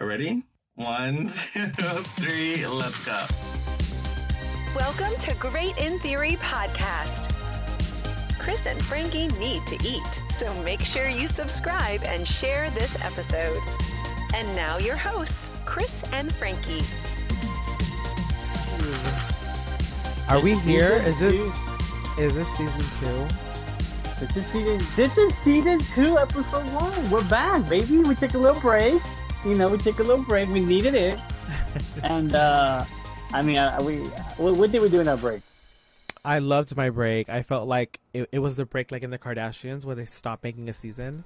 Ready? One, two, three, let's go. Welcome to Great in Theory podcast. Chris and Frankie need to eat, so make sure you subscribe and share this episode. And now your hosts, Chris and Frankie. Are we here? Is this is this season two? This is season. This is season two, episode one. We're back, baby. We took a little break. You know, we took a little break. We needed it. and uh I mean, we what, did we do in our break? I loved my break. I felt like it, it was the break like in the Kardashians where they stopped making a season.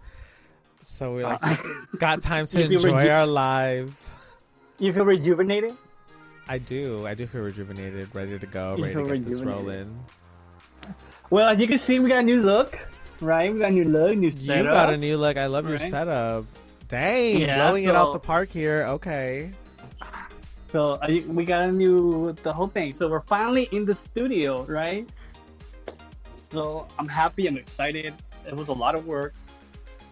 So we like Uh, got time to enjoy reju- our lives. You feel rejuvenated? I do. I do feel rejuvenated, ready to go, You ready to feel get this rolling. Well, as you can see, we got a new look, right? We got a new look, new setup. You got a new look. I love your setup. Dang, Yeah, blowing it out the park here. Okay. So uh, we got a new the whole thing. So we're finally in the studio, right? So I'm happy. I'm excited. It was a lot of work.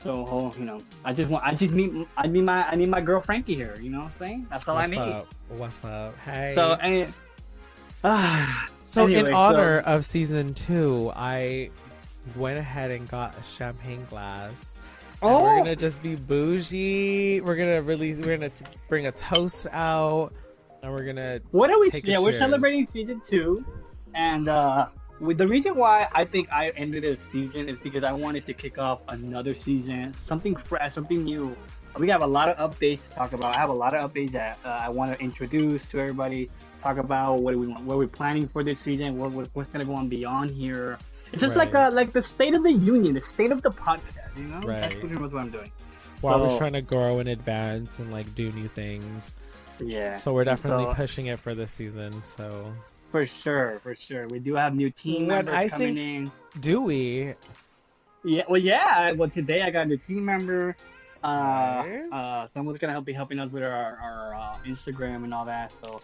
So oh, you know, I just want. I just need. I need my. I need my girl Frankie here. You know what I'm saying? That's all What's I need. up? What's up? Hey. So and. Ah, So Anyway, in so- honor of season two, I went ahead and got a champagne glass. And oh, we're gonna just be bougie. We're gonna release. We're gonna t- bring a toast out, and we're gonna. what are we? Yeah, we're celebrating season two, and uh, with the reason why I think I ended the season is because I wanted to kick off another season, something fresh, something new. We have a lot of updates to talk about. I have a lot of updates that uh, I want to introduce to everybody. Talk about what we want, what we're planning for this season, what, what what's gonna go on beyond here. It's just like Right. a like the state of the union, the state of the podcast. You know, that's Right. pretty much what I'm doing. While we're trying to grow and advance and like do new things, Yeah. so we're definitely So- pushing it for this season. So For sure, for sure. We do have new team When members I coming think- in. do we? Yeah, well, yeah. Well, today I got a new team member. Uh, uh, someone's gonna help be helping us with our, our uh, Instagram and all that. So,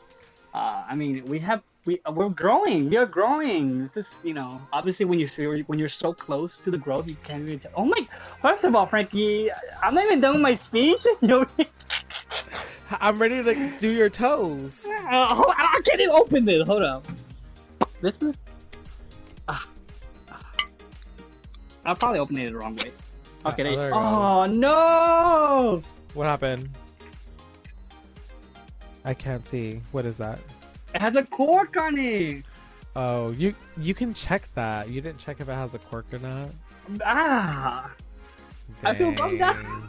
uh, I mean, we have we we're growing. We are growing. It's just you know, obviously when you when you're so close to the growth, you can't really. Tell. Oh my! First of all, Frankie, I'm not even done with my speech. I'm ready to do your toes. uh, hold, I can't even open this. Hold up. This is. Ah. I'll probably opened it the wrong way. Okay. Oh, there- oh no! What happened? I can't see. What is that? It has a cork on it. Oh, you you can check that. You didn't check if it has a cork or not. Ah! I feel bummed out. Dang.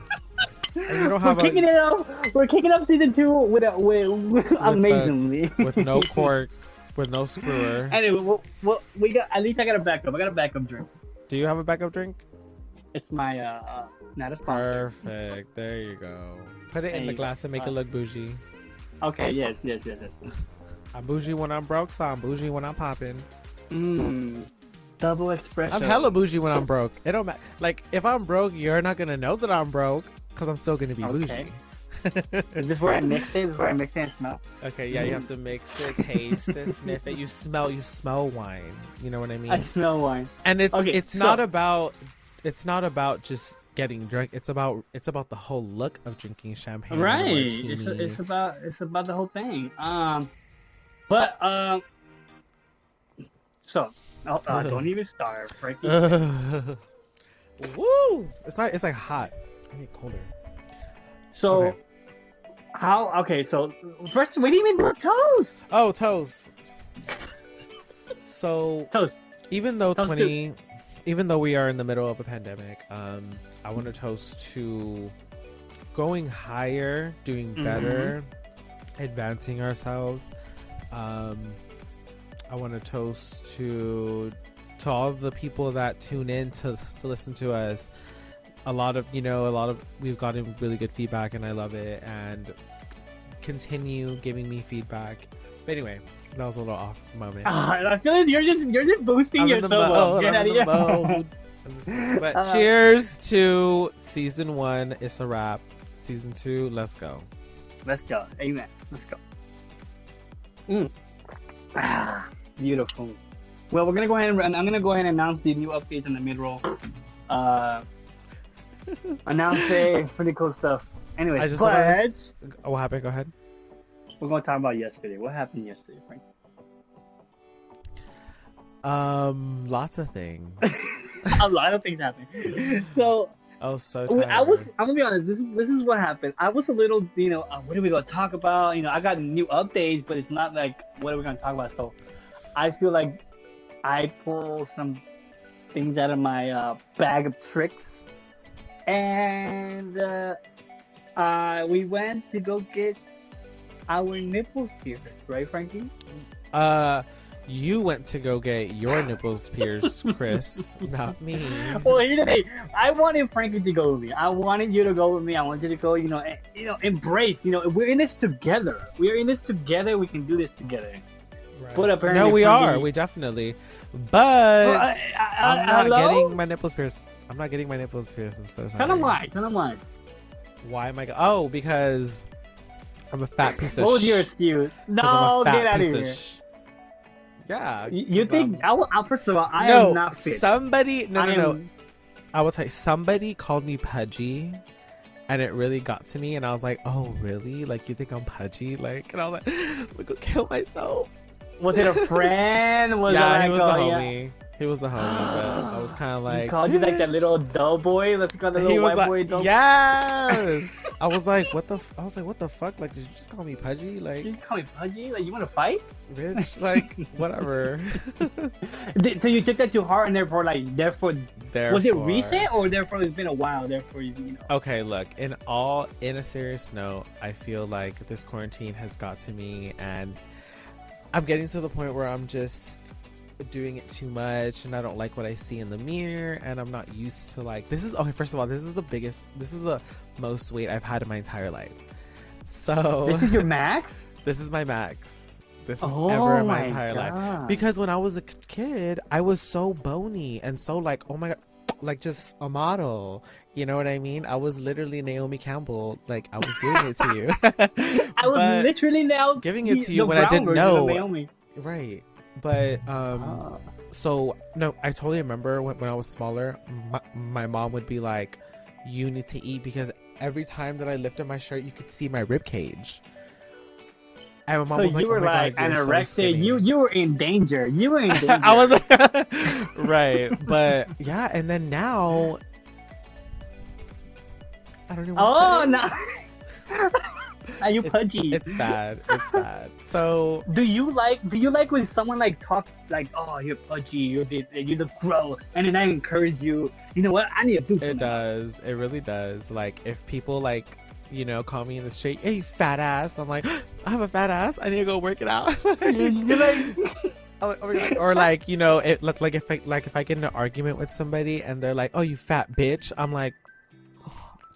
And you don't We're kicking a it up. We're kicking up season two with a, with, with amazingly. with no cork, with no screwer. anyway, well, well, we got at least I got a backup. I got a backup drink. Do you have a backup drink? It's my uh, uh not a sponsor. Perfect. There you go. Put it in the glass and make go. it look bougie. Okay, yes, yes, yes, yes. I'm bougie when I'm broke, so I'm bougie when I'm popping. Mmm. Double espresso. I'm hella bougie when I'm broke. It don't matter. Like if I'm broke, you're not gonna know that I'm broke because I'm still gonna be Okay. bougie. Is this where I mix it? Is this where I mix it and smell? Okay, yeah, you have to mix it, taste it, sniff it. You smell, you smell wine. You know what I mean? I smell wine. and it's Okay, it's so- not about it's not about just getting drunk. It's about it's about the whole look of drinking champagne. right it's, it's about it's about the whole thing um but um so oh, uh, don't even start Frankie. Woo! It's not. It's like hot. I need colder. so okay. how okay so first we didn't even do toes. Oh, toes. So toes. even though Toast twenty, even though we are in the middle of a pandemic, um, I want to toast to going higher, doing Mm-hmm. better, advancing ourselves. Um, I want to toast to to all the people that tune in to to listen to us. A lot of you know, a lot of we've gotten really good feedback, and I love it. And continue giving me feedback. But anyway, that was a little off moment. Ah, I feel like you're just you're just boosting I'm in the yourself up mode, Get I'm out in of the here. mode. Just- but Uh, cheers to season one. It's a wrap. Season two, let's go. let's go amen let's go mm. ah, beautiful well we're gonna go ahead and I'm gonna go ahead and announce the new updates in the mid roll uh announce it pretty cool stuff Anyway, I just but wanna Oh, what happened? Go ahead. we're gonna talk about yesterday. What happened yesterday, Frank? Um, lots of things. a lot of things happened. So I was so tired. I was. I'm gonna be honest. This is this is what happened. I was a little, you know, uh, what are we gonna talk about? You know, I got new updates, but it's not like what are we gonna talk about. So, I feel like I pull some things out of my uh, bag of tricks, and uh, uh, we went to go get our nipples pierced, right, Frankie? Uh, you went to go get your nipples pierced, Chris, not me. Well, here's the thing. I wanted Frankie to go with me. I wanted you to go with me. I wanted you to go. You know, and, you know, embrace. You know, we're in this together. We are in this together. We can do this together. But apparently, no, we Frankie- are. We definitely. But Well, I- am not hello? getting my nipples pierced. I'm not getting my nipples pierced. I'm so sorry. Tell them why. Tell them why. Why am I? Go- oh, because I'm a fat piece of. What was your excuse? No, get out of here. sh- yeah. You, you 'cause think? Um, I'm- I, will, first of all, I no, am not fit. somebody. No, I no, no. am- I will tell you. Somebody called me pudgy, and it really got to me. And I was like, "Oh, really? Like you think I'm pudgy? Like?" And I was like, "I'm gonna kill myself." Was it a friend? Was yeah, it like, he was oh, the oh, yeah? He was the homie, but I was kind of like. he called you like that little dull boy. Let's call the little white boy like, dull. yes. I was like, what the? F-? I was like, what the fuck? Like, did you just call me pudgy? Like, You call me pudgy. Like you want to fight? bitch, like, whatever. So you took that too hard, and therefore, like, therefore, Therefore, was it recent or therefore it's been a while? Therefore, you know. Okay, look, in all in a serious note, I feel like this quarantine has got to me and I'm getting to the point where I'm just doing it too much and I don't like what I see in the mirror and I'm not used to like this is okay, first of all, this is the biggest this is the most weight I've had in my entire life. So This is your max? this is my max. This is Oh ever in oh my my entire life. Because when I was a kid, I was so bony and so like, oh my god, like just a model. You know what I mean? I was literally Naomi Campbell. Like I was giving it to you. I was literally now giving it to you when I didn't know. Naomi. right. But um Ah. so no, I totally remember when, when I was smaller, my, my mom would be like, "You need to eat because every time that I lifted my shirt, you could see my rib cage." And my mom So was like, you were "Oh my like God, you're so anorexic. you you were in danger. You were in danger. I was right, but yeah, and then now I don't know. Oh no! Are you pudgy? It's, it's bad. It's bad. So Do you like? Do you like when someone like talks like, "Oh, you're pudgy. You're you look gross," and then I encourage you. You know what? I need to do it does. It really does. Like if people like you know call me in the street, "Hey, fat ass," I'm like, I have a fat ass. I need to go work it out. Like, like, oh, oh God. or like you know it look like if I like if I get in an argument with somebody and they're like, "Oh, you fat bitch," I'm like,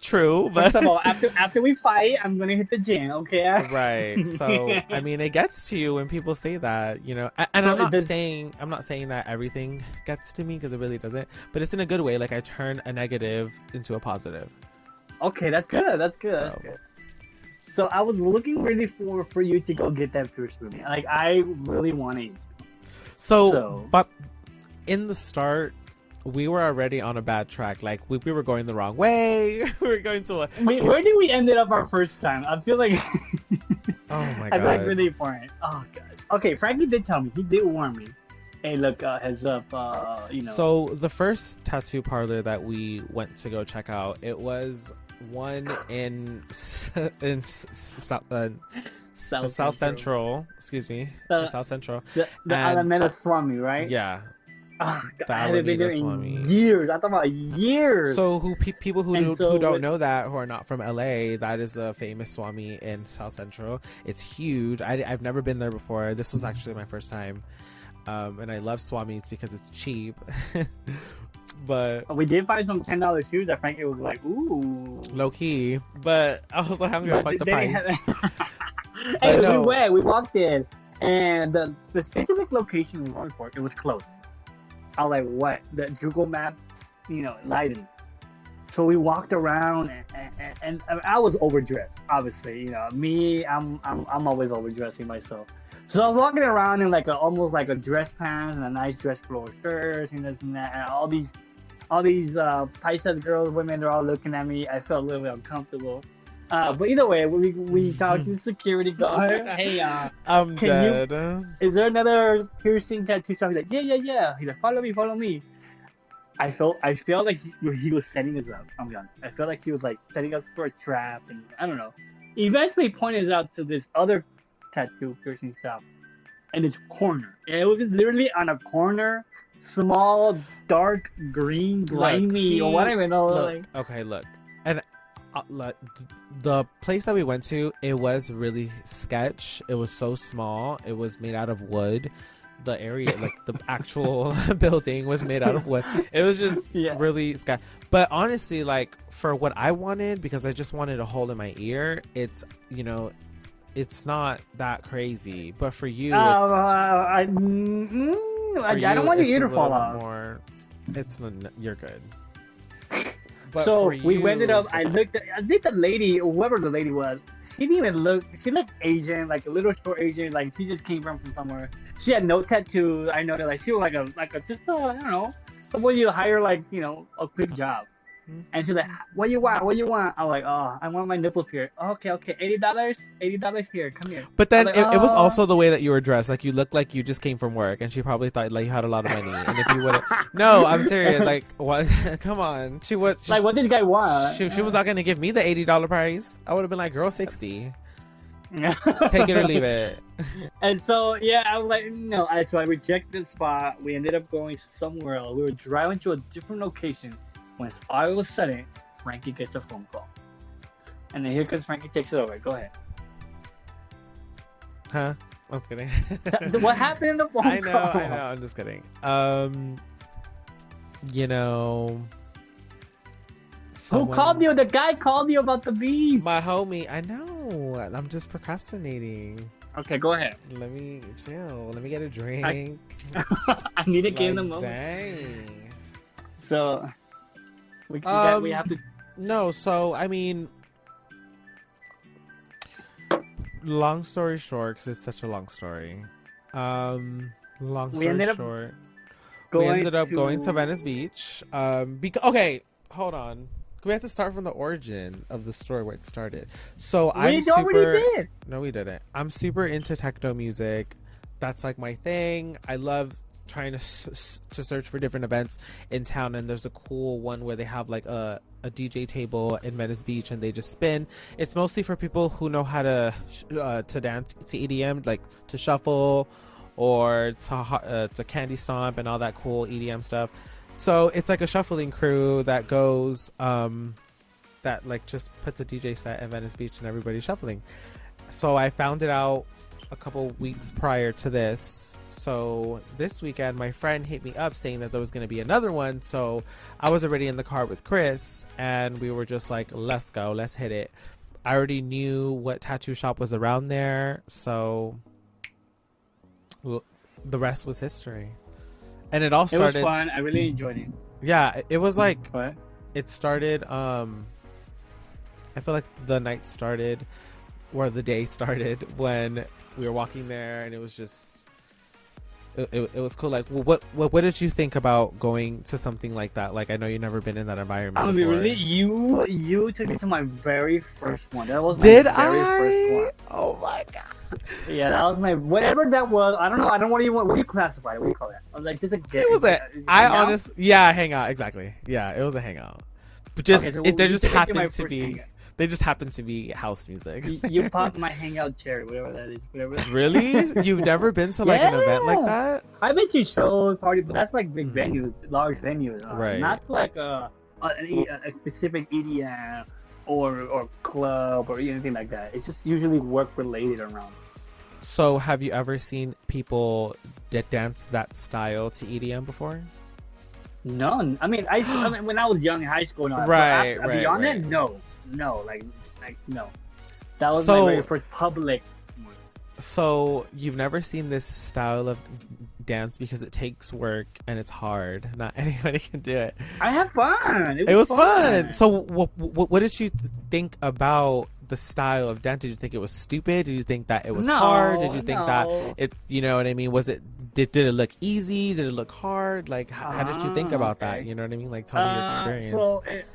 true, but first of all, after after we fight, I'm gonna hit the gym. Okay. right so i mean it gets to you when people say that you know and So i'm not saying i'm not saying that everything gets to me because it really doesn't but it's in a good way like i turn a negative into a positive Okay, that's good. That's good. That's So- good. So I was looking really for for you to go get that for me. Like I really wanted. so, So- but in the start we were already on a bad track like we, we were going the wrong way we were going to a Wait, where did we ended up our first time? I feel like oh my I feel like really important. Oh gosh. Okay, Frankie did tell me. He did warn me. Hey, look, uh, heads up. Uh, you know. So the first tattoo parlor that we went to go check out, it was one in in s- s- South, uh, South South, Central. Central. Excuse me, Uh, South Central. the the and- Alameda Swap Meet, right? Yeah. Oh, God, I haven't been there in Swami. years. I thought about years. So who pe- people who do, so who don't with- know that who are not from LA, that is a famous Swami in South Central. It's huge. I, have never been there before. This was actually my first time, um, and I love Swamis because it's cheap. but we did find some ten dollars shoes that Frankie was like, ooh. low key. But I was like, I'm gonna fight the price. hey, But we went. We walked in, and the, the specific location we were for, it was closed. I was like, "What?" The Google Map, you know, me. So we walked around, and, and, and I was overdressed. Obviously, you know, me, I'm I'm I'm always overdressing myself. So I was walking around in like a almost like a dress pants and a nice dress floor skirt and this and that, and all these all these uh, paisa girls, women, they're all looking at me. I felt a little bit uncomfortable. Uh, but either way, we we talked to the security guard. Hey, uh, I'm Can you- dead. is there another piercing tattoo shop? He's like, yeah, yeah, yeah. He's like, follow me, follow me. I felt I felt like he, he was setting us up. I'm done. I felt like he was like setting us for a trap, and I don't know. He eventually pointed us out to this other tattoo piercing shop, in its corner. It was literally on a corner, small, dark green, grimy, see, or whatever. No, Look, like okay, look, uh, the place that we went to, it was really sketch. It was so small. It was made out of wood. The area, like the actual building, was made out of wood. It was just Yeah. really sketch. But honestly, like for what I wanted, because I just wanted a hole in my ear, it's you know, it's not that crazy. But for you, uh, it's, I, mm, mm, for I, I don't want your ear to fall off. More, it's not, you're good. But so we you, ended up. I looked. At, I think the lady, whoever the lady was, she didn't even look. She looked Asian, like a little short Asian, like she just came from from somewhere. She had no tattoos. I know that, like she was like a like a just a, I don't know, someone you hire like you know a quick job. And she's like, "What you want? What you want?" I'm like, "Oh, I want my nipples here." Okay, okay, eighty dollars, eighty dollars here. Come here. But then was it, like, it was "Oh." also the way that you were dressed. Like you looked like you just came from work, and she probably thought like you had a lot of money. And if you would, no, I'm serious. Like what? Come on, she was she, Like, what did this guy want? she, she was not gonna give me the eighty dollar price. I would have been like, girl, sixty. Take it or leave it. And so yeah, I was like, no. So I rejected the spot. We ended up going somewhere else. We were driving to a different location when all of a sudden Frankie gets a phone call. And then here comes Frankie takes it over. Go ahead. Huh? I'm just kidding. what happened in the phone I know, call? I know. I'm just kidding. Um, you know, Who called you? The guy called you about the beef. My homie. I know. I'm just procrastinating. Okay, go ahead. Let me chill. Let me get a drink. I need to give him the Like, moment. Dang. So we, we, got, we Um, have to. No, so I mean, long story short, because it's such a long story. Um, long story short, we ended up to... going to Venice Beach. Um, because okay, hold on. We have to start from the origin of the story where it started. So We I'm already super. did. No, we didn't. I'm super into techno music. That's like my thing. I love trying to to search for different events in town. And there's a cool one where they have like a a DJ table in Venice Beach, and they just spin. It's mostly for people who know how to uh, to dance to EDM, like to shuffle or to uh, to candy stomp and all that cool EDM stuff. So it's like a shuffling crew that goes um that like just puts a DJ set at Venice Beach and everybody's shuffling. So I found it out a couple weeks prior to this. So this weekend, my friend hit me up saying that there was going to be another one. So I was already in the car with Chris, and we were just like, "Let's go, let's hit it." I already knew what tattoo shop was around there, so well, the rest was history. And it all It was started. fun. I really enjoyed it. Yeah, it was like But it started um i feel like the night started or the day started when we were walking there and it was just it, it, it was cool like what, what what did you think about going to something like that like i know you've never been in that environment gonna be before. really you. You took me to my very first one. That was my did i one. oh my god Yeah, that was my whatever that was. I don't know. I don't know what you want. What do you classify it? What do you call that? I was like just a get. it was a hang out? honest yeah hangout exactly yeah it was a hangout but just Okay, so it, there just me to happened to be hangout. They just happen to be house music You, you popped my hangout chair, whatever that is. Whatever. really you've never been to like an event like Yeah. that I've been to shows, parties, but that's like big venues, large venues. Uh, Right. Not like uh, uh, a, a, uh, a specific EDM or or club or anything like that. It's just usually work related around. So, have you ever seen people that dance that style to EDM before? None. I mean, I, I mean, when I was young in high school, no. Right, after- right, Beyond right. that, no, no, like, like no. That was So- my very first public. one. So, you've never seen this style of dance because it takes work and it's hard. Not anybody can do it. I had fun. It was, It was fun. So, what, what, what did you think about the style of dance? Did you think it was stupid? Did you think that it was No, hard? Did you think that it, you know what I mean? Was it did, did it look easy? Did it look hard? Like, how, how did you think Ah, about that? You know what I mean? Like, tell me your Uh, experience. So it,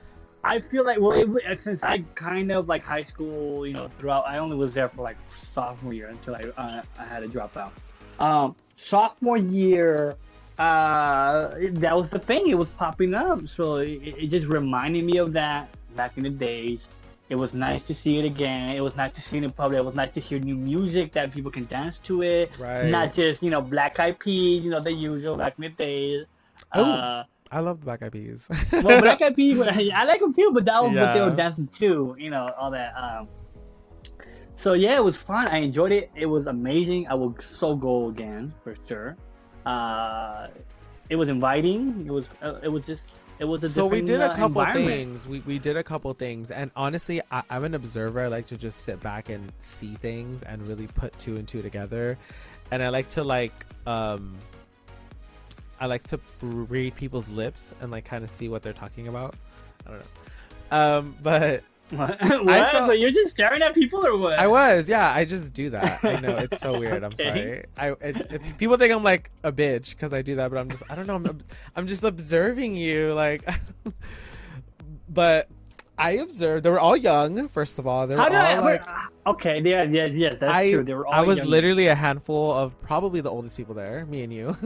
I feel like well, it, since I kind of like high school, you know, throughout, I only was there for like sophomore year until I uh, I had to drop out. Um, sophomore year, uh, that was the thing. It was popping up, so it, it just reminded me of that back in the days. It was nice to see it again. It was nice to see it in public. It was nice to hear new music that people can dance to it. Right. Not just you know Black Eyed Peas, you know the usual back in the days. Oh. Uh, I love the Black Eyed Peas. well, Black Eyed Peas, I like them too, but that was what they were dancing to, you know, all that. Um, so yeah, it was fun. I enjoyed it. It was amazing. I will so go again for sure. Uh, it was inviting. It was. Uh, it was just. It was a so we did a uh, couple environment. things we, we did a couple things and honestly I, i'm an observer i like to just sit back and see things and really put two and two together and i like to like um i like to read people's lips and like kind of see what they're talking about i don't know um but What? I felt- so you're just staring at people or what? I was, yeah. I just do that. I know it's so weird. I'm Okay. sorry. I it, if people think I'm like a bitch because I do that, but I'm just I don't know. I'm I'm just observing you, like. but I observed they were all young. First of all, they were How all I? like. okay, yeah, yes, yes, that's I true. They were all I was young. literally a handful of probably the oldest people there, me and you.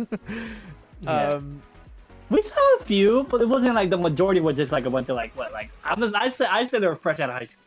Yeah. um, We saw a few, but it wasn't like the majority was just like a bunch of like what like I'm just I said I said they were fresh out of high school.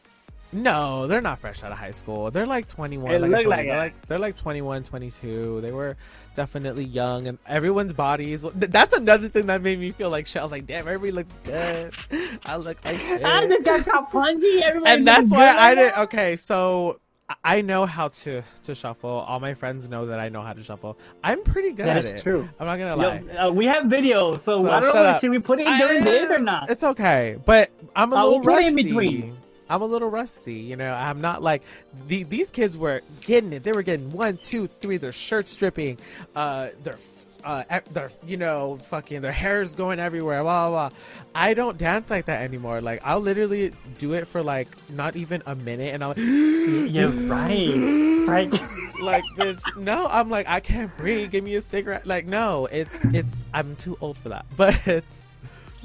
No, they're not fresh out of high school. They're like 21. It like looked like they're it. like they're like 21, 22. They were definitely young, and everyone's bodies. That's another thing that made me feel like shit. I was like, damn, everybody looks good. I look like shit. I just got caught punchy. Everybody and that's why good I didn't. Okay, so I- know how to to shuffle. All my friends know that I know how to shuffle. I'm pretty good That at it. That is true. I'm not gonna lie. Yo, uh, we have videos, so, So I don't know. up. Should we put it in during I- this or not? It's okay, but I'm a will little put it rusty. in between. I'm a little rusty, you know. I'm not like the, these kids were getting it. They were getting one, two, three. Their shirts stripping, uh, their, uh, their, you know, fucking their hair's going everywhere. Blah blah. blah. I don't dance like that anymore. Like I'll literally do it for like not even a minute, and I'm like, You're right, right. like bitch no i'm like i can't breathe give me a cigarette like no it's it's i'm too old for that but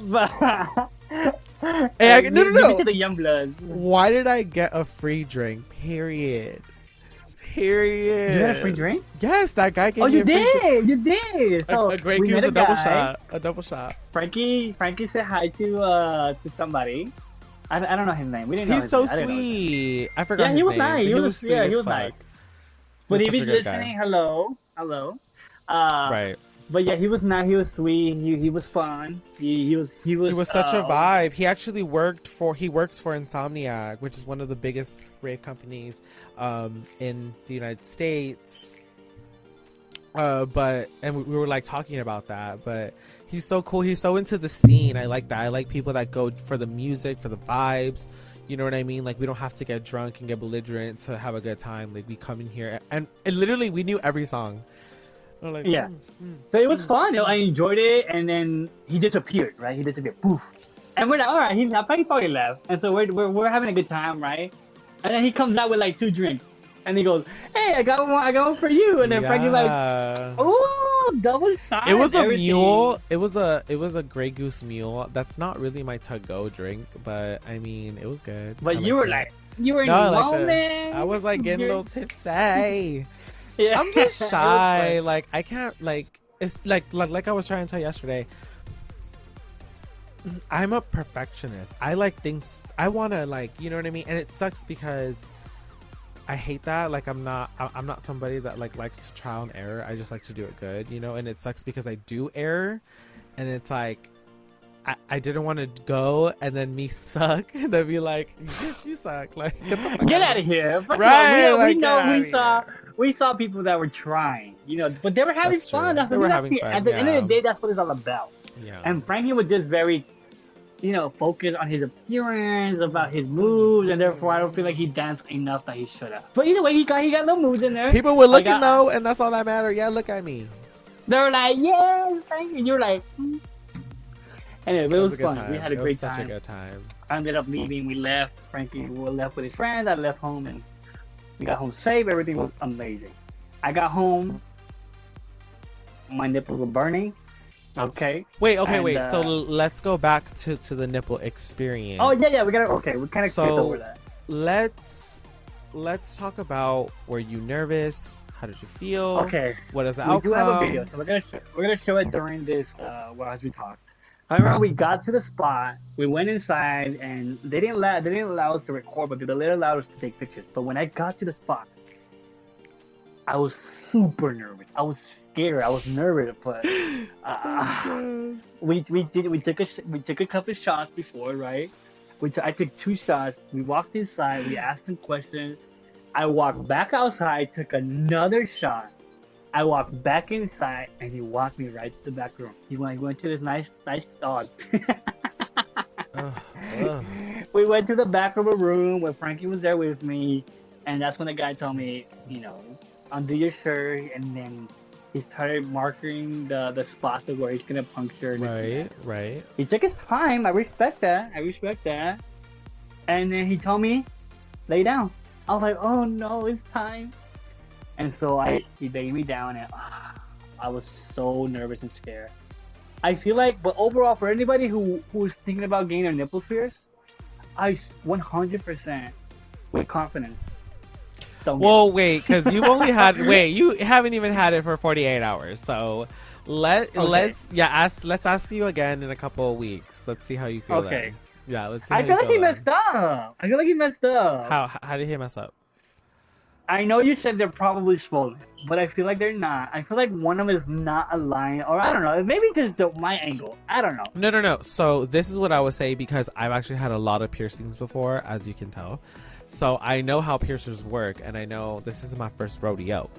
but Hey, I- no, no, no. it to the young bloods. why did i get a free drink period period You had a free drink? yes that guy gave Oh, me you a free drink. did. You did. a, So a great we goose met a double guy. shot a double shot Frankie, Frankie said hi to uh to somebody. I, I don't know his name. We didn't know. he's so name. I didn't know his name. sweet i forgot Yeah, he was name, nice. but He was- sweet yeah, he was fuck. nice. But he was a good just guy. hello, hello. Uh, right But yeah, he was nice. He was sweet. He, he was fun. He, he was he was. He was such a uh, vibe. He actually worked for he works for Insomniac, which is one of the biggest rave companies um, in the United States. Uh, but and we, we were like talking about that, but he's so cool. He's so into the scene. I like that. I like people that go for the music, for the vibes. You know what I mean? Like we don't have to get drunk and get belligerent to have a good time. Like we come in here and, and literally we knew every song. We're like, Yeah. "Mm, mm." So it was fun. I enjoyed it, and then he disappeared. Right? He disappeared. Poof. And we're like, all right. he's, I think he probably left. And so we're, we're we're having a good time, right? And then he comes out with like two drinks, and he goes, "Hey, I got one. I got one for you." And then Frankie's like, "Oh, double shot." It was a everything." mule. It was a it was a Grey Goose mule. That's not really my to go drink, but I mean it was good. But I you were liked like, you were in No, I the liked moment. I was like getting a You're- little tipsy. Yeah. I'm just shy. like I can't like it's like like like I was trying to tell yesterday. I'm a perfectionist. I like things. I want to like you know what I mean, and it sucks because I hate that. Like I'm not. I'm not somebody that like likes to trial and error. I just like to do it good, you know. And it sucks because I do error, and it's like. I, I didn't want to go and then me suck and then be like, "Bitch, you suck!" Like, get, Get out of here. First Right, all, we, like, we know we saw here. we saw people that were trying, you know, but they were having That's fun. That's They were having the- fun, At the end of the day, that's what it's all about. Yeah. And Frankie was just very, you know, focused on his appearance, about his moves, and therefore I don't feel like he danced enough that he should have. But either way, he got he got little moves in there. People were looking though, and that's all that mattered. Yeah, look at me. They were like, "Yeah, Frankie," and you're like. "Hmm." Anyway, but it was, good fun. time. We had a It was great such time. a good time. I ended up leaving. We left. Frankie was left with his friends. I left home and we got home safe. Everything was amazing. I got home. My nipples were burning. Okay. Wait, okay, And, wait. uh, so let's go back to to the nipple experience. Oh yeah, yeah. We gotta. Okay, we kind of skipped So- over that. let's let's talk about were you nervous? How did you feel? Okay. What is the we outcome? do have a video, so we're gonna sh- we're gonna show it during this uh, well as we talk. I remember we got to the spot, we went inside, and they didn't allow they didn't allow us to record, but they later allowed us to take pictures. But when I got to the spot, I was super nervous. I was scared. I was nervous, but uh, we we did we took a we took a couple shots before, right? We t- I took two shots. We walked inside. We asked him questions. I walked back outside, took another shot. I walked back inside, and he walked me right to the back room. He went, he went to this nice nice dog. Ugh, ugh. we went to the back of a room where Frankie was there with me, and that's when the guy told me, you know, undo your shirt, and then he started marking the the spots of where he's gonna puncture. Right, right. He took his time. I respect that. I respect that. And then he told me, lay down. I was like, oh no, it's time. And so I he laid me down, and ah, I was so nervous and scared. I feel like, but overall, for anybody who who's thinking about getting their nipple spheres, I 100% with confidence. Don't get Whoa, wait, because you only had wait, you haven't even had it for forty eight hours. So let Okay. let's yeah ask let's ask you again in a couple of weeks. Let's see how you feel. Okay. then. Yeah, let's see. I feel you like he then. messed up. I feel like he messed up. How how did he mess up? I know you said they're probably swollen, but I feel like they're not. I feel like one of them is not aligned, or I don't know. Maybe just the, my angle. I don't know. No, no, no. So this is what I would say because I've actually had a lot of piercings before, as you can tell. So I know how piercers work, and I know this is my first rodeo.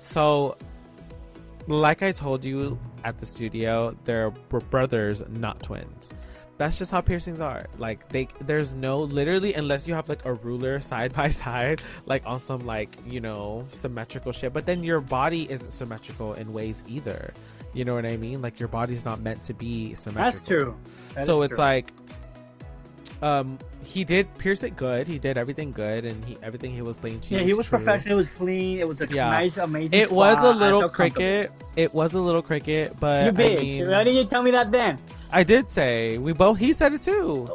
So, like I told you at the studio, they're brothers, not twins. That's just how piercings are. Like they, there's no literally unless you have like a ruler side by side, like on some like you know symmetrical shit. But then your body isn't symmetrical in ways either. You know what I mean? Like your body's not meant to be symmetrical. That's true. That so it's true. like, um, he did pierce it good. He did everything good, and he everything he was playing to. yeah, you he was true. professional. It was clean. It was a Yeah. nice, amazing. It was spot. a I little cricket. It was a little cricket, but You I bitch. mean, Why didn't you tell me that then? I did say we both. He said it too.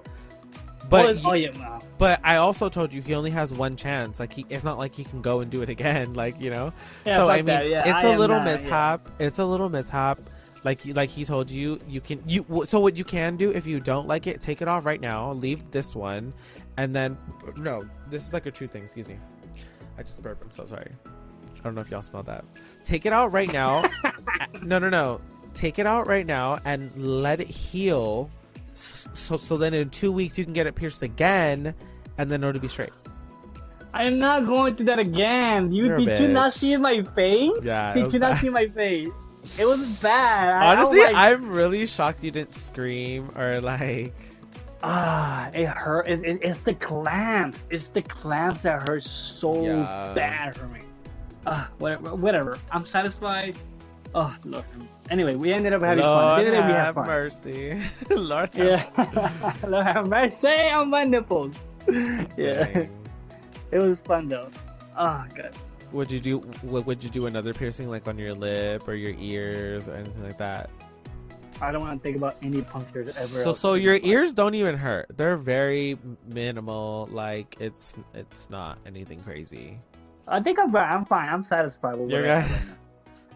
But oh, y- oh but I also told you he only has one chance. Like he, it's not like he can go and do it again. Like you know. Yeah, so I mean, that. Yeah, it's I a little not- mishap. It's a little mishap. Like like he told you, you can you. So what you can do if you don't like it, take it off right now. Leave this one, and then no, this is like a true thing. Excuse me. I just burped. I'm so sorry. I don't know if y'all smelled that. Take it out right now. no, no, no. Take it out right now and let it heal. So so then in two weeks you can get it pierced again, and then it'll be straight. I'm not going through that again. You You're did you not see my face? Yeah, Did you not see my face? It was bad. I- I Honestly, like, I'm really shocked you didn't scream or like. Ah, it hurt. It, it, it's the clamps. It's the clamps that hurt so Yeah. bad for me. Ah, whatever. Whatever. I'm satisfied. Oh Lord. Anyway, we ended up having fun. Lord the end of we have fun. mercy. Lord have Yeah. Lord have mercy on my nipples. Yeah. Dang. It was fun though. Oh god. Would you do? Would, would you do another piercing like on your lip or your ears or anything like that? I don't want to think about any punctures ever. So so your ears don't even hurt. They're very minimal. Like it's it's not anything crazy. I think I'm fine. I'm fine. I'm satisfied with You're what I good? have right now.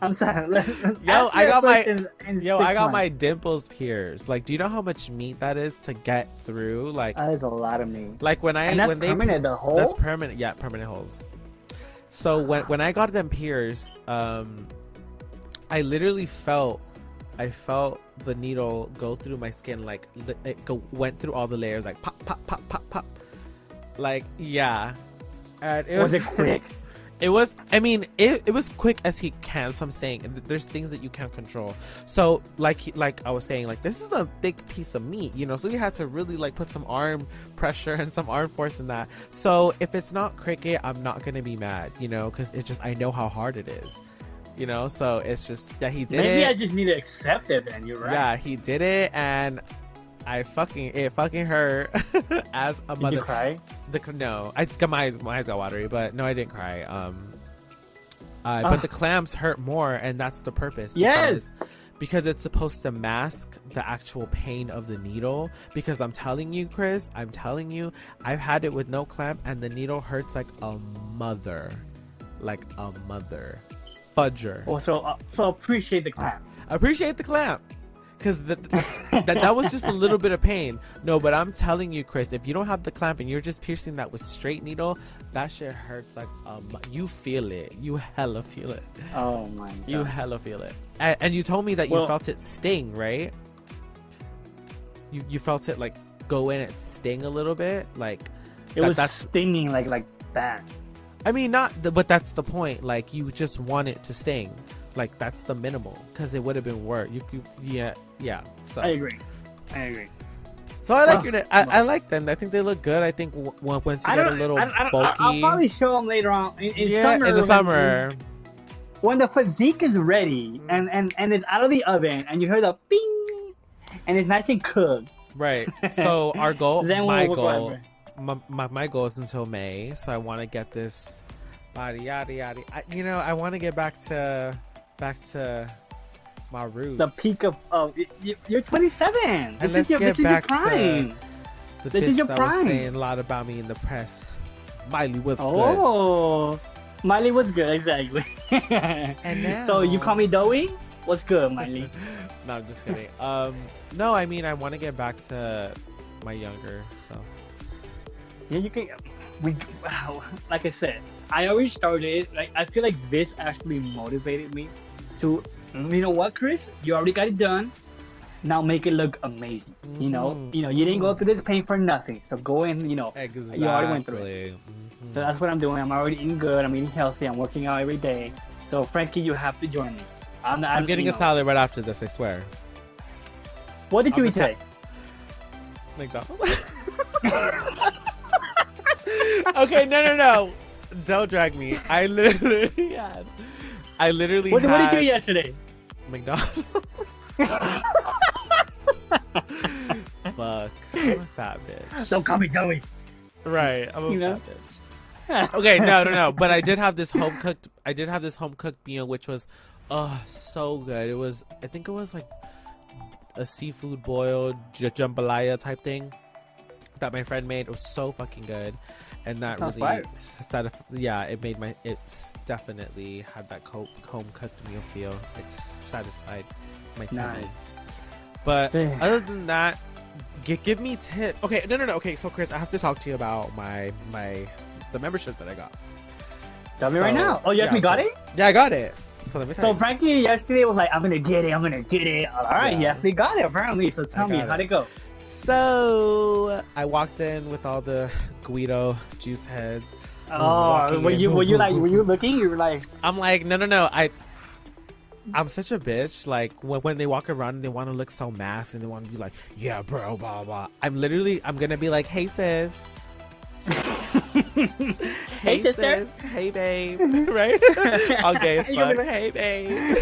I'm satisfied. Yo, I got my- in Yo, six I got months. my dimples pierced. Like, do you know how much meat that is to get through? Like, That is a lot of meat. like when I when they permanent. The whole. That's permanent. Yeah, permanent holes. So when when I got them pierced, um, I literally felt, I felt the needle go through my skin, like it go, went through all the layers, like pop, pop, pop, pop, pop. Like yeah, and it was it quick? it was. I mean, it, it was quick as he can. So I'm saying there's things that you can't control. So like like I was saying, like this is a thick piece of meat, you know. So you had to really like put some arm pressure and some arm force in that. So if it's not cricket, I'm not gonna be mad, you know, because it's just I know how hard it is, you know. So it's just yeah, he did Maybe it. I just need to accept it. Then you're right. Yeah, he did it, and I fucking it fucking hurt as a Did mother. you cry? The no, I got my eyes, my eyes got watery, but no, I didn't cry. Um, uh, Ah. but the clamps hurt more, and that's the purpose. Yes! because- because it's supposed to mask the actual pain of the needle. Because I'm telling you, Chris, I'm telling you, I've had it with no clamp and the needle hurts like a mother. Like a mother. Fudger. Also, uh, so appreciate the clamp. Appreciate the clamp. Because that, that was just a little bit of pain. No, but I'm telling you, Chris, if you don't have the clamp and you're just piercing that with straight needle, that shit hurts like um. You feel it. You hella feel it. Oh my god. You hella feel it. And, and you told me that you felt it sting, right? You you felt it like go in and sting a little bit, like it that- was that's. stinging like like that. I mean, not, the, but that's the point. Like you just want it to sting. Like that's the minimal, because it would have been worse. You, could, yeah, yeah. So I agree. I agree. So I like your. I, I like them. I think they look good. I think w- once you I get a don't. little I, I, don't- bulky, I'll probably show them later on in, in yeah, summer. in the summer, when the physique is ready mm. and and and it's out of the oven and you hear the bing and it's nice and cooked. right? So our goal, Then my we'll goal, my, my, my goal is until May. So I want to get this body yada yada. I, you know, I want to get back to back to my roots. The peak of y- you're 27. This let's is your, get this is your back to- prime. the this bitch is your that was saying a lot about me in the press. Miley was good. Oh, Miley was good exactly. And now, so you call me Doughy? What's good, Miley? No, I'm just kidding. Um, no, I mean I want to get back to my younger self. Yeah, you can. We wow. Like I said, I always started. Like I feel like this actually motivated me to. You know what, Chris? You already got it done. Now make it look amazing. You know, Mhm. you know, you didn't go through this pain for nothing. So go in. You know, Exactly. you already went through it. Mhm. So that's what I'm doing. I'm already eating good. I'm eating healthy. I'm working out every day. So Frankie, you have to join me. I'm, not, I'm getting you a salad right after this. I swear. What did you I'm eat today? McDonald's. okay, no, no, no. Don't drag me. I literally had. I literally What, what did you eat yesterday? McDonald's. Fuck. I'm a fat bitch. Don't call me Joey. Right. I'm a You know? fat bitch. Okay, no, no, no. But I did have this home cooked. I did have this home cooked meal, which was, oh, so good. It was. I think it was like a seafood boiled j- jambalaya type thing that my friend made. It was so fucking good, and that Sounds really fire. satisfied. Yeah, it made my. It's definitely had that co- home cooked meal feel. It's satisfied my tummy. Nice. But Damn. other than that, g- give me tip. Okay, no, no, no. Okay, so Chris, I have to talk to you about my my the membership that I got. Tell me right now. Oh, you yeah, actually got so- it? Yeah, I got it. So let me tell So you. Frankie yesterday was like, I'm gonna get it, I'm gonna get it. All right, Yeah. he actually got it apparently. So tell me, got how'd it. it go? So I walked in with all the Guido juice heads. Oh, were in, you were you like were you looking? You were like, I'm like, no, no, no. I, I'm such a bitch. Like when, when they walk around and they want to look so masked and they want to be like, yeah, bro, blah blah. I'm literally, I'm gonna be like, hey sis, hey, sister. sis, hey babe, right? All gay as fuck. like- Hey babe.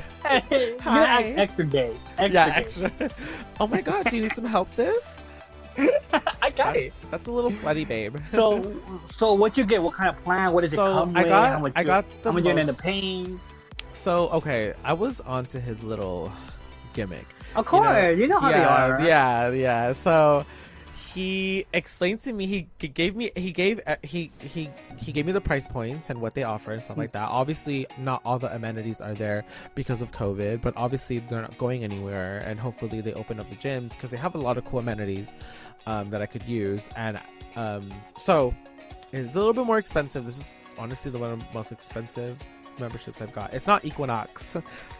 you Hi. act extra gay. Extra Yeah, gay. extra. Oh my god, do you need some help, sis? I got That's, it. that's a little sweaty, babe. So, so what you get? What kind of plan? What does So, it come I with? got- how much I got the how much you're gonna end up most- paying? So okay, I was onto his little gimmick. Of course, you know, how yeah, they are. Yeah, yeah. So he explained to me. He gave me. He gave. Uh, he he he gave me the price points and what they offer and stuff like that. Obviously, not all the amenities are there because of COVID, but obviously they're not going anywhere. And hopefully, they open up the gyms because they have a lot of cool amenities um, that I could use. And um, so it's a little bit more expensive. This is honestly the one most expensive memberships I've got. It's not Equinox,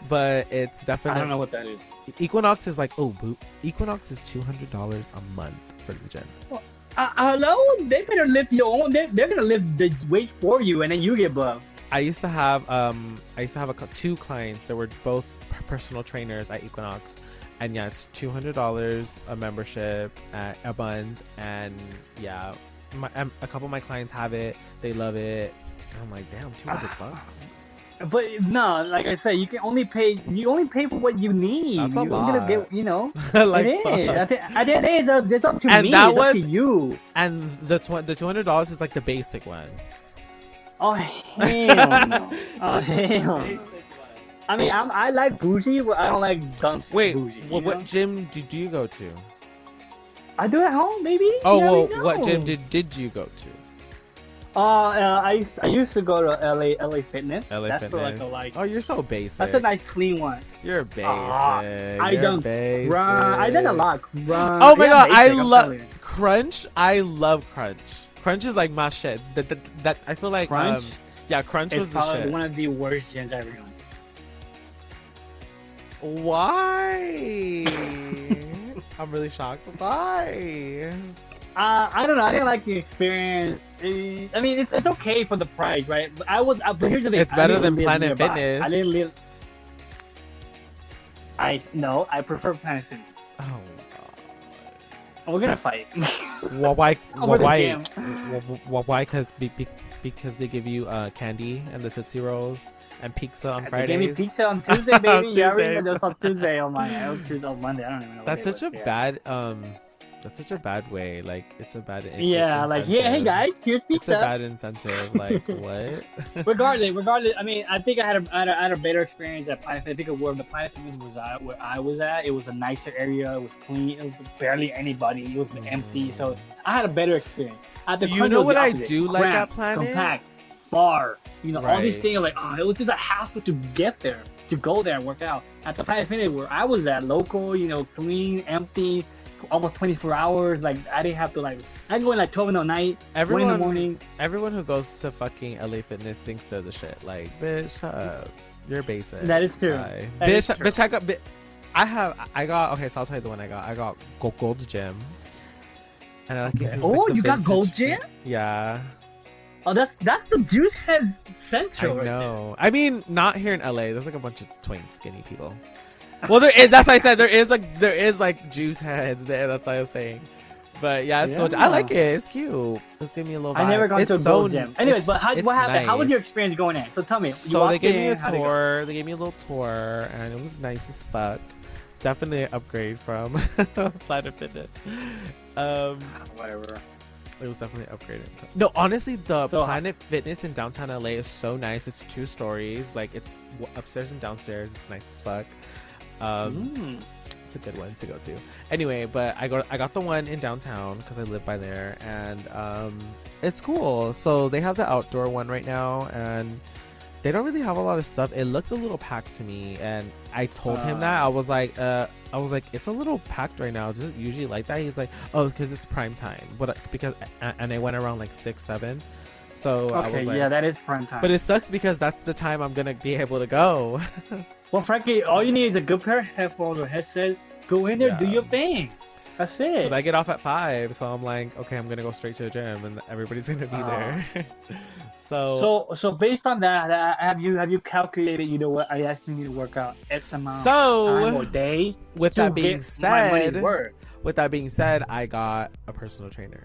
but it's definitely. I don't know what that is. Equinox is like oh boo. Equinox is two hundred dollars a month for the gym. Uh, hello, they better lift your own. They, they're gonna lift the weight for you, and then you get buff. I used to have um I used to have a, two clients that were both personal trainers at Equinox, and yeah, it's two hundred dollars a membership at a month, and yeah, my, um, a couple of my clients have it. They love it. And I'm like, damn, two hundred bucks. But no, like I said, you can only pay. You only pay for what you need. That's a You're gonna lot. get, you know. like, it is. At the, at the end of the day, it's up- to And me. that it's up to was- you. and the tw- the two hundred dollars is like the basic one. Oh hell no! Oh hell! I mean, I'm, I like bougie, but I don't like dunce Wait, bougie. well, what know? gym did you go to? I do at home, maybe. Oh, You well, what gym did did you go to? Uh, uh, I used, I used to go to LA LA Fitness. LA That's Fitness. for like a like. oh, you're so basic. That's a nice clean one. You're basic. Ah, I You're done basic. Run. I done a lot. Run. Oh my Yeah, god, I basic, I'm love. Crunch. I love Crunch. Crunch is like my shit. That that, that I feel like Crunch. Um, yeah, Crunch was the shit. one of the worst gyms I ever gone to. Why? I'm really shocked. Why? Uh, I don't know. I didn't like the experience. Eh, I mean, it's, it's okay for the price, right? But I was. Uh, but here's the thing. It's better than Planet. Fitness. I didn't live. I no. I prefer Planet Fitness. Oh. We're gonna fight. Well, why? Well, why? Well, why? Because be, be, because they give you uh, candy and the Tootsie Rolls and pizza on They Fridays. gave me pizza on Tuesday, baby. yeah, I remember was on Tuesday on my on Tuesday on Monday. I don't even know. That's such a. Yeah. bad um. That's such a bad way. Like it's a bad. Yeah, like yeah, hey incentive. guys, here's It's a bad incentive. Like what? regardless, regardless, I mean, I think I had a, I had a, I had a better experience at Planet. I think where the Planet Fitness was at, where I was at, it was a nicer area. It was clean. It was barely anybody. It was empty. So mm. I had a better experience. At the You know what I do like at Planet? Compact, far. You know, all these things. Like, oh, it was just a hassle to get there, to go there and work out. At the Planet Fitness, where I was at, local, you know, clean, empty. Almost 24 hours. Like I didn't have to like. I go in like 12 in the night, one in the morning. everyone who goes to fucking LA Fitness thinks they're the shit. Like, bitch, shut up. You're basic. That is true. That bitch, is true. bitch, I got. Bi- I have. I got. Okay, so I'll tell you the one I got. I got Gold's Gym. And I like it's Oh, like you got Gold. Gym? Yeah, Oh, that's that's the Juice Heads I Central. right know. I mean, not here in LA. There's like a bunch of twink skinny people. Well, there is. That's why I said there is like there is like juice heads there. That's why I was saying. But yeah, it's Gold. Gym. I like it. It's cute. Just give me a little. there. I never vibe. gone It's to a so- Gold Gym. Anyways, but how, what happened? How was your experience going in? So tell me. You So they walked gave me a in, how'd it go? tour. They gave me a little tour, and it was nice as fuck. Definitely an upgrade from Planet Fitness. Um, Whatever. it was definitely upgraded. No, honestly, the So- Planet Fitness in downtown LA is so nice. It's two stories. Like it's upstairs and downstairs. It's nice as fuck. Um, Mm. it's a good one to go to. Anyway, but I got I got the one in downtown because I live by there, and um, it's cool. So they have the outdoor one right now, and they don't really have a lot of stuff. It looked a little packed to me, and I told him Uh. that I was like, uh, I was like, it's a little packed right now. It usually like that? He's like, oh, because it's prime time. But uh, because and I went around like six, seven. So I Okay, was like, yeah, that is prime time. but it sucks because that's the time I'm gonna be able to go. well, frankly, all you need is a good pair of headphones or headset. Go in there, do your thing. That's it. Because I get off at five, so I'm like, okay, I'm gonna go straight to the gym, and everybody's gonna be Ah. there. so, so, so based on that, uh, have you have you calculated? You know what? I actually need to work out X amount So, of time or day with that being get my money's said, with that being said, I got a personal trainer.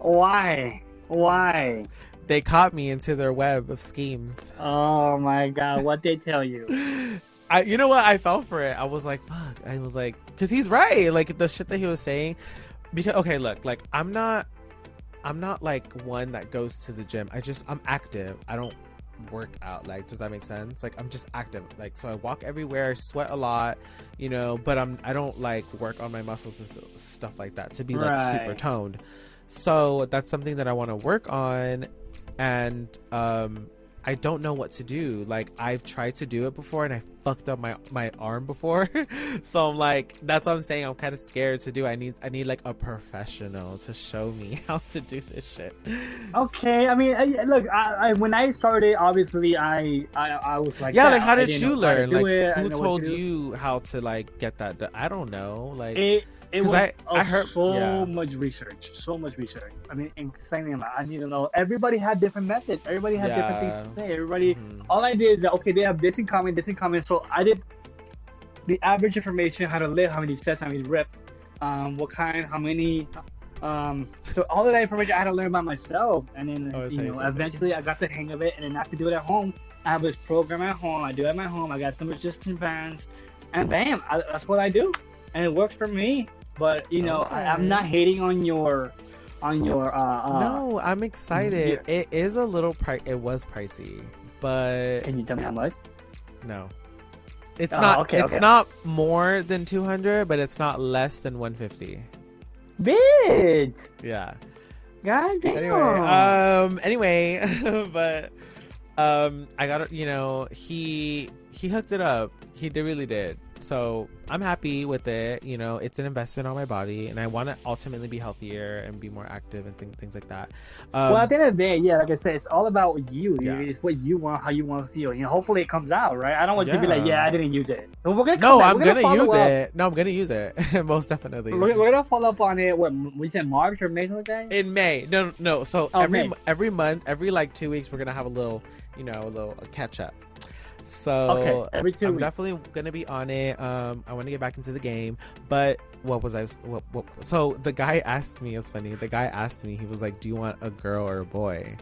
Why? Why? They caught me into their web of schemes. Oh my god, what they tell you? I, you know what? I fell for it. I was like, fuck. I was like, because he's right. Like the shit that he was saying. Because okay, look, like I'm not, I'm not like one that goes to the gym. I just I'm active. I don't work out. Like, does that make sense? Like I'm just active. Like so, I walk everywhere. I sweat a lot, you know. But I'm I don't like work on my muscles and stuff like that to be like super toned. So that's something that I want to work on, and um, I don't know what to do. Like I've tried to do it before and I fucked up my my arm before. so I'm like that's what I'm saying. I'm kind of scared to do. I need I need like a professional to show me how to do this shit. Okay, I mean, I, look, I, I when I started, obviously, I I, I was like, yeah, like how did you learn? Like it, who didn't know what told to you how to like get that? done? I don't know. Like It it was I- I heard- so yeah. much research, so much research. I mean, insanely amount. I need to know. Everybody had different methods. Everybody had different things to say. Everybody. mhm. All I did is that okay, they have this in common, this in common. So I did the average information, how to live, how many sets, how many reps, um, what kind, how many. Um, so all of that information I had to learn by myself, and then Oh, you know, it. eventually I got the hang of it, and then I could do it at home. I have this program at home. I do it at my home. I got some resistance bands, and bam, I, that's what I do, and it works for me. But you know, I, I'm not hating on your, on your. Uh, uh, no, I'm excited. It is a little price. It was pricey, but Can you tell me how much? no. It's Oh, not. okay, it's okay. not more than two hundred, but it's not less than one fifty. Bitch. Yeah. God damn. Anyway, um, anyway, but um, I got it. you know he he hooked it up. He did, really did. So I'm happy with it. You know, it's an investment on my body, and I want to ultimately be healthier and be more active and thing, things like that. Um, well, at the end of the day, yeah, like I said, it's all about you. Yeah. It's what you want, how you want to feel. You know, hopefully it comes out, right? I don't want you to be like, Yeah. yeah, I didn't use it. But we're gonna no. I'm gonna, follow use up. it. No, I'm gonna use it most definitely. We're, we're gonna follow up on it. What we said, March or May, something like that. in May. No, no, no. So Oh, every May. every month, every like two weeks, we're gonna have a little, you know, a little catch up. So Okay, every two I'm weeks. definitely gonna be on it. Um, I want to get back into the game, but what was I? What, what, so the guy asked me. It was funny. The guy asked me. He was like, "Do you want a girl or a boy,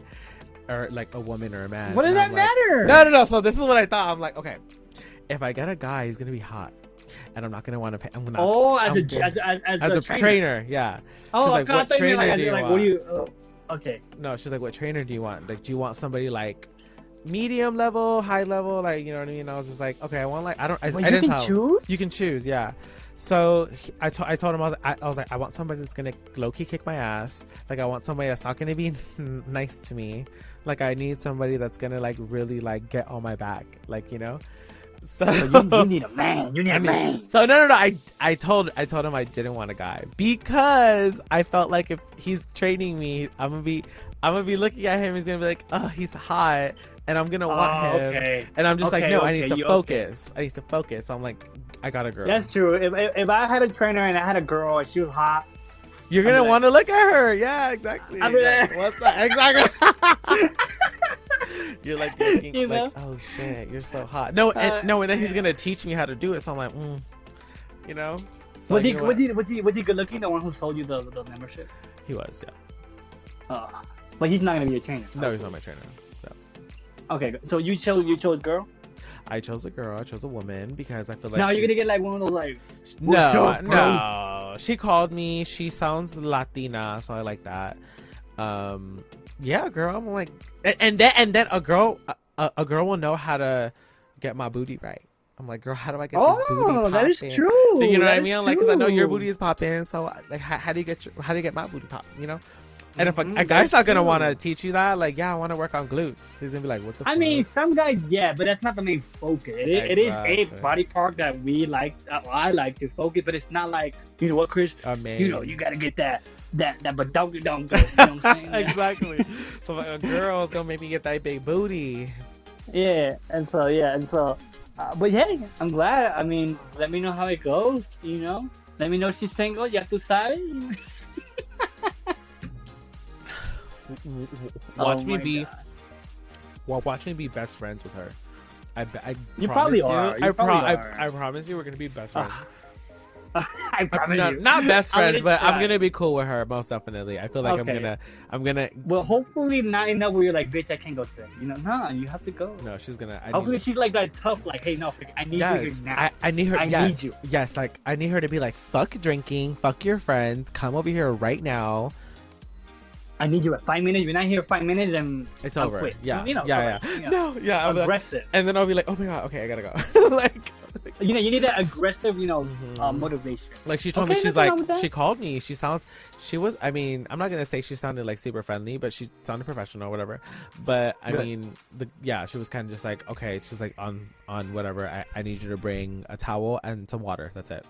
or like a woman or a man?" what does that like, matter? no, no, no. So this is what I thought. I'm like, okay, if I get a guy, he's gonna be hot, and I'm not gonna want to pay. I'm gonna. Oh, as I'm a as, as, as, as a trainer. trainer, yeah. Oh, She's like, thought "What trainer like, do you like, want?" what do you? Oh, okay. No, she's like, what trainer do you want? Like, do you want somebody like medium level, high level? Like, you know what I mean? I was just like, okay, I want like, I don't, I, Well, I you didn't can tell. choose. You can choose, yeah. So I, to- I told him I was, I, I was like, I want somebody that's gonna low key kick my ass. Like, I want somebody that's not gonna be nice to me. Like, I need somebody that's gonna like really like get on my back. Like, you know. So So you, you need a man. You need I a mean, man. so no, no, no. I, I told, I told him I didn't want a guy because I felt like if he's training me, I'm gonna be, I'm gonna be looking at him. He's gonna be like, oh, he's hot, and I'm gonna want Oh, him. okay. And I'm just like, Okay, no, I need to you- okay. focus. I need to focus. So I'm like, I got a girl. That's true. If, if, I had a trainer and I had a girl and she was hot, You're gonna want to look at her. Yeah, exactly. I'd Like, like- What's that? Exactly. You're like looking You like, oh shit, you're so hot. No, and, Uh, no, and then he's gonna teach me how to do it. So I'm like, mm, you know. So was like, he, you know was he was he was he good looking? The one who sold you the the membership. He was, yeah. Uh, but he's not gonna be a trainer. No, he's not my trainer. Okay, so you chose you chose girl. I chose a girl. I chose a woman because I feel like now you're gonna get like one of those like no, What's up, bro? no. She called me. She sounds Latina, so I like that. Um, yeah, girl. I'm like, and, and then and then a girl, a, a girl will know how to get my booty right. I'm like, girl, how do I get this booty? oh that is true. You know what That I is mean? Like, cause I know your booty is popping. So, like, how, how do you get your, how do you get my booty pop? You know? And if a, a guy's not gonna want to teach you that, like, yeah, I want to work on glutes. He's gonna be like, what the? I fuck? mean, some guys, yeah, but that's not the main focus. It, is- it is a body part that we like. Uh, I like to focus, but it's not like you know what, Chris. I mean, You know, you gotta get that that that but don't don't. Go. You know what I'm saying? Exactly. So like, a girl's gonna make me get that big booty. Yeah, and so yeah, and so, uh, but hey, I'm glad. I mean, let me know how it goes. You know, let me know if she's single. Ya tú sabes. Watch Oh me be, God. well, watch me be best friends with her. I, I You probably are. You I, pro- probably I, are. I promise you, we're gonna be best friends. I promise no, you. not best I'm friends, gonna but I'm gonna be cool with her most definitely. I feel like I'm gonna, I'm gonna. Well, hopefully not enough where you're like, bitch, I can't go today. You know, nah, you have to go. No, she's gonna. I Hopefully she's like that tough, like, hey, no, I need you yes, here now. I, I need her. I need you. yes, like I need her to be like, fuck drinking, fuck your friends, come over here right now. I need you at five minutes. You're not here five minutes, and It's I'll over. quit. Yeah, you know, yeah, yeah. like, you know, No, yeah. I'll be like- aggressive. and then I'll be like, oh my god, okay, I gotta go. like, You know, you need that aggressive, you know, Mhm. uh, motivation. Like she told Okay, me, she's like, she called me. She sounds, she was. I mean, I'm not gonna say she sounded like super friendly, but she sounded professional, or whatever. But I Good. mean, the yeah, she was kind of just like, okay, she's like on on whatever. I, I need you to bring a towel and some water. That's it.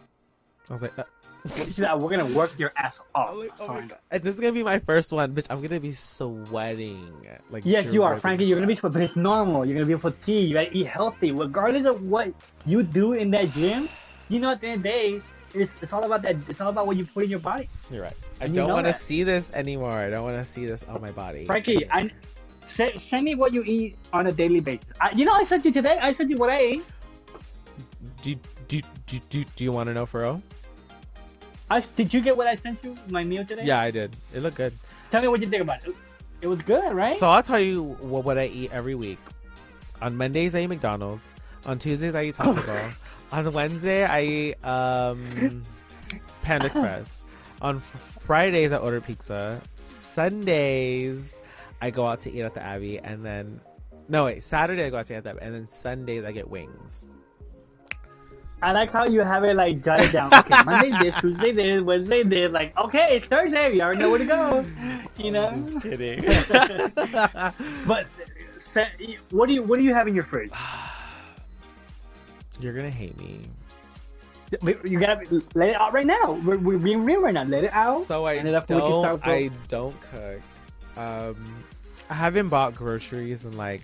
I was like, uh, like, we're gonna work your ass off. was like, oh my son. god, and this is gonna be my first one, bitch. I'm gonna be sweating. Like Yes, you are, dripping Frankie. You're gonna be, sweating, but it's normal. You're gonna be fatigued. You gotta eat healthy, regardless of what you do in that gym. You know, at the end of the day, it's, it's all about that. It's all about what you put in your body. You're right. I And don't know want to see this anymore. I don't want to see this on my body. Frankie, I send, send me what you eat on a daily basis. I, you know, I sent you today. I sent you what I ate. Do do do do, do you want to know for real? I, did you get what I sent you? My meal today. Yeah, I did. It looked good. Tell me what you think about it. It was good, right? So I'll tell you what, what I eat every week. On Mondays I eat McDonald's. On Tuesdays I eat Taco Bell. On Wednesday I eat um, Panda Express. On Fridays I order pizza. Sundays I go out to eat at the Abbey, and then No, wait. Saturday I go out to eat at the Abbey, and then Sundays I get wings. I like how you have it like jotted down. Okay, Monday this, Tuesday this, Wednesday this. Like, okay, it's Thursday. We already know where to go. You know. Just kidding. But what do you what do you have in your fridge? You're gonna hate me. You gotta let it out right now. We're, we're being real right now. Let it out. So I and then after we can don't. I don't cook. Um, I haven't bought groceries in like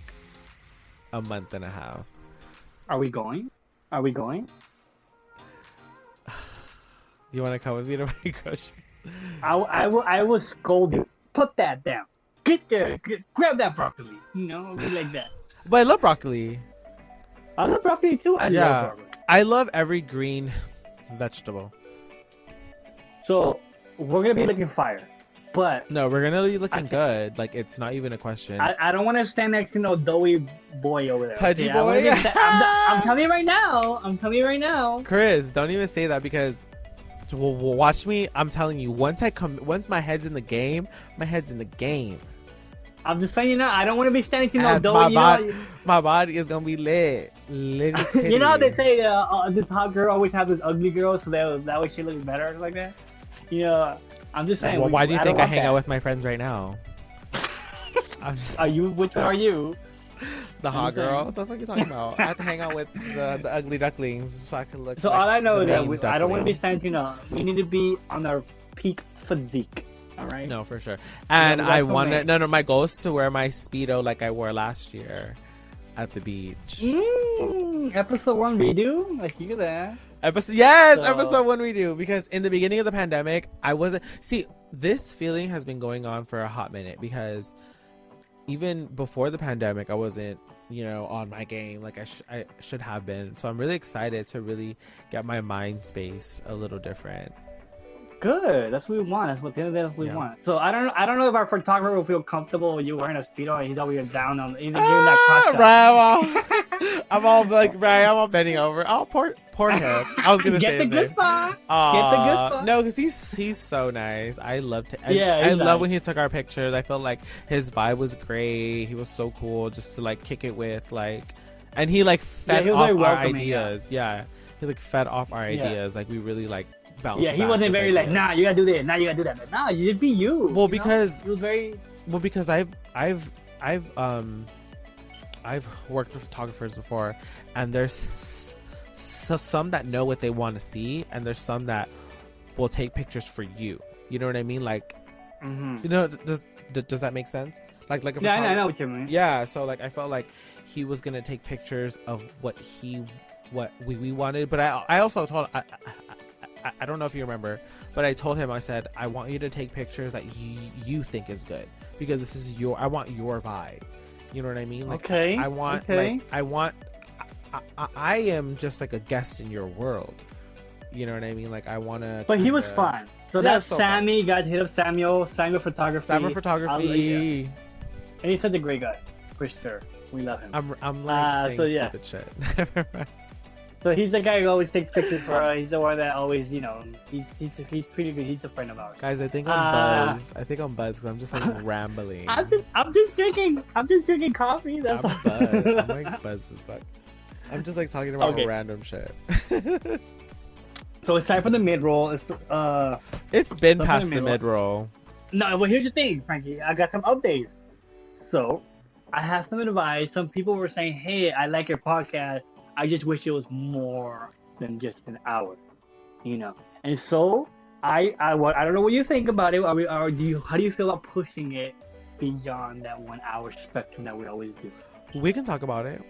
a month and a half. Are we going? Are we going? Do you want to come with me to my groceries? I, I will I will scold you. Put that down. Get there. Get, grab that broccoli. You know, like that. But I love broccoli. I love broccoli too. I Yeah. love broccoli. I love every green vegetable. So we're gonna be looking fire, but No, we're gonna be looking good. Like it's not even a question. I, I don't want to stand next to no doughy boy over there. Pudgy I wanna boy? sta- I'm, I'm telling you right now. I'm telling you right now. Chris, don't even say that because w- w- watch me. I'm telling you, once I come, once my head's in the game, my head's in the game. I'm just saying you now. I don't want to be standing to no And doughy. my, body, know, my body is gonna be lit. Lit you know how they say uh, uh, this hot girl always have this ugly girl, so that that way she looks better like that. You know, I'm just saying. Well, we- why do you I think I hang that. out with my friends right now? I'm just Are you? Which one are you? the hot girl. What the fuck are you talking about? I have to hang out with the, the ugly ducklings so I can look. So like all I know is that we, I don't want to be duckling. standing. You know, we need to be on our peak physique. All right. No, for sure. And we I got want to. No, no. My goal is to wear my speedo like I wore last year at the beach. Mm, episode one redo. Like you there. Episode yes, So- episode one we do because in the beginning of the pandemic, I wasn't. See, this feeling has been going on for a hot minute because even before the pandemic, I wasn't, you know, on my game like I, sh- I should have been. So I'm really excited to really get my mind space a little different. Good. That's what we want. That's what the end of the day, that's what Yeah. we want. So I don't. I don't know if our photographer will feel comfortable with you wearing a speedo and he's over here down on. He's giving that cross shot. Ah, right, I'm all, I'm all like right. I'm all bending over. Oh, poor, poor him. I was gonna Get say the good name. spot. Aw, Get the good spot. No, because he's he's so nice. I loved to. I, Yeah, I he's love nice. when he took our pictures. I felt like his vibe was great. He was so cool just to like kick it with like, and he like fed he off very our welcoming, yeah. ideas. Yeah. he like fed off our Yeah. ideas. Like we really like bounced. Yeah, he back wasn't very like, nah, you gotta do this, nah, you gotta do that. But nah, you just be you. Well, you know? because- he was very. Well, because I've I've I've um I've worked with photographers before, and there's s- s- some that know what they want to see, and there's some that will take pictures for you. You know what I mean? Like, Mhm. you know, does does, does that make sense? Like, like a Yeah, I know, I know what you mean. Yeah, so like I felt like he was gonna take pictures of what he what we, we wanted, but I I also told I, I I don't know if you remember, but I told him I said I want you to take pictures that you you think is good because this is your I want your vibe. You know what I mean? Like Okay, I want okay. like I want I, I, I am just like a guest in your world. You know what I mean? Like I want to. But he was fun. So Yeah, that's so. Sammy. You guys hit up Samuel. Samuel photography. Samuel photography. yeah. And he's such a great guy, for sure. We love him. I'm I'm like Uh, saying so yeah. stupid shit. So he's the guy who always takes pictures for us. He's the one that always, you know, he's he's, he's pretty good. He's a friend of ours. Guys, I think I'm Uh, buzz. I think I'm buzz because I'm just like rambling. I'm just I'm just drinking I'm just drinking coffee. That's I'm all. buzz. I'm like buzz as fuck. I'm just like talking about Okay. random shit. so it's time for the mid roll. It's uh it's been Something past the the mid roll. no. Well, here's the thing, Frankie. I got some updates. So I have some advice. Some people were saying, "Hey, I like your podcast. I just wish it was more than just an hour." You know. And so I I I don't know what you think about it. Are we or do you how do you feel about pushing it beyond that one hour spectrum that we always do? We can talk about it.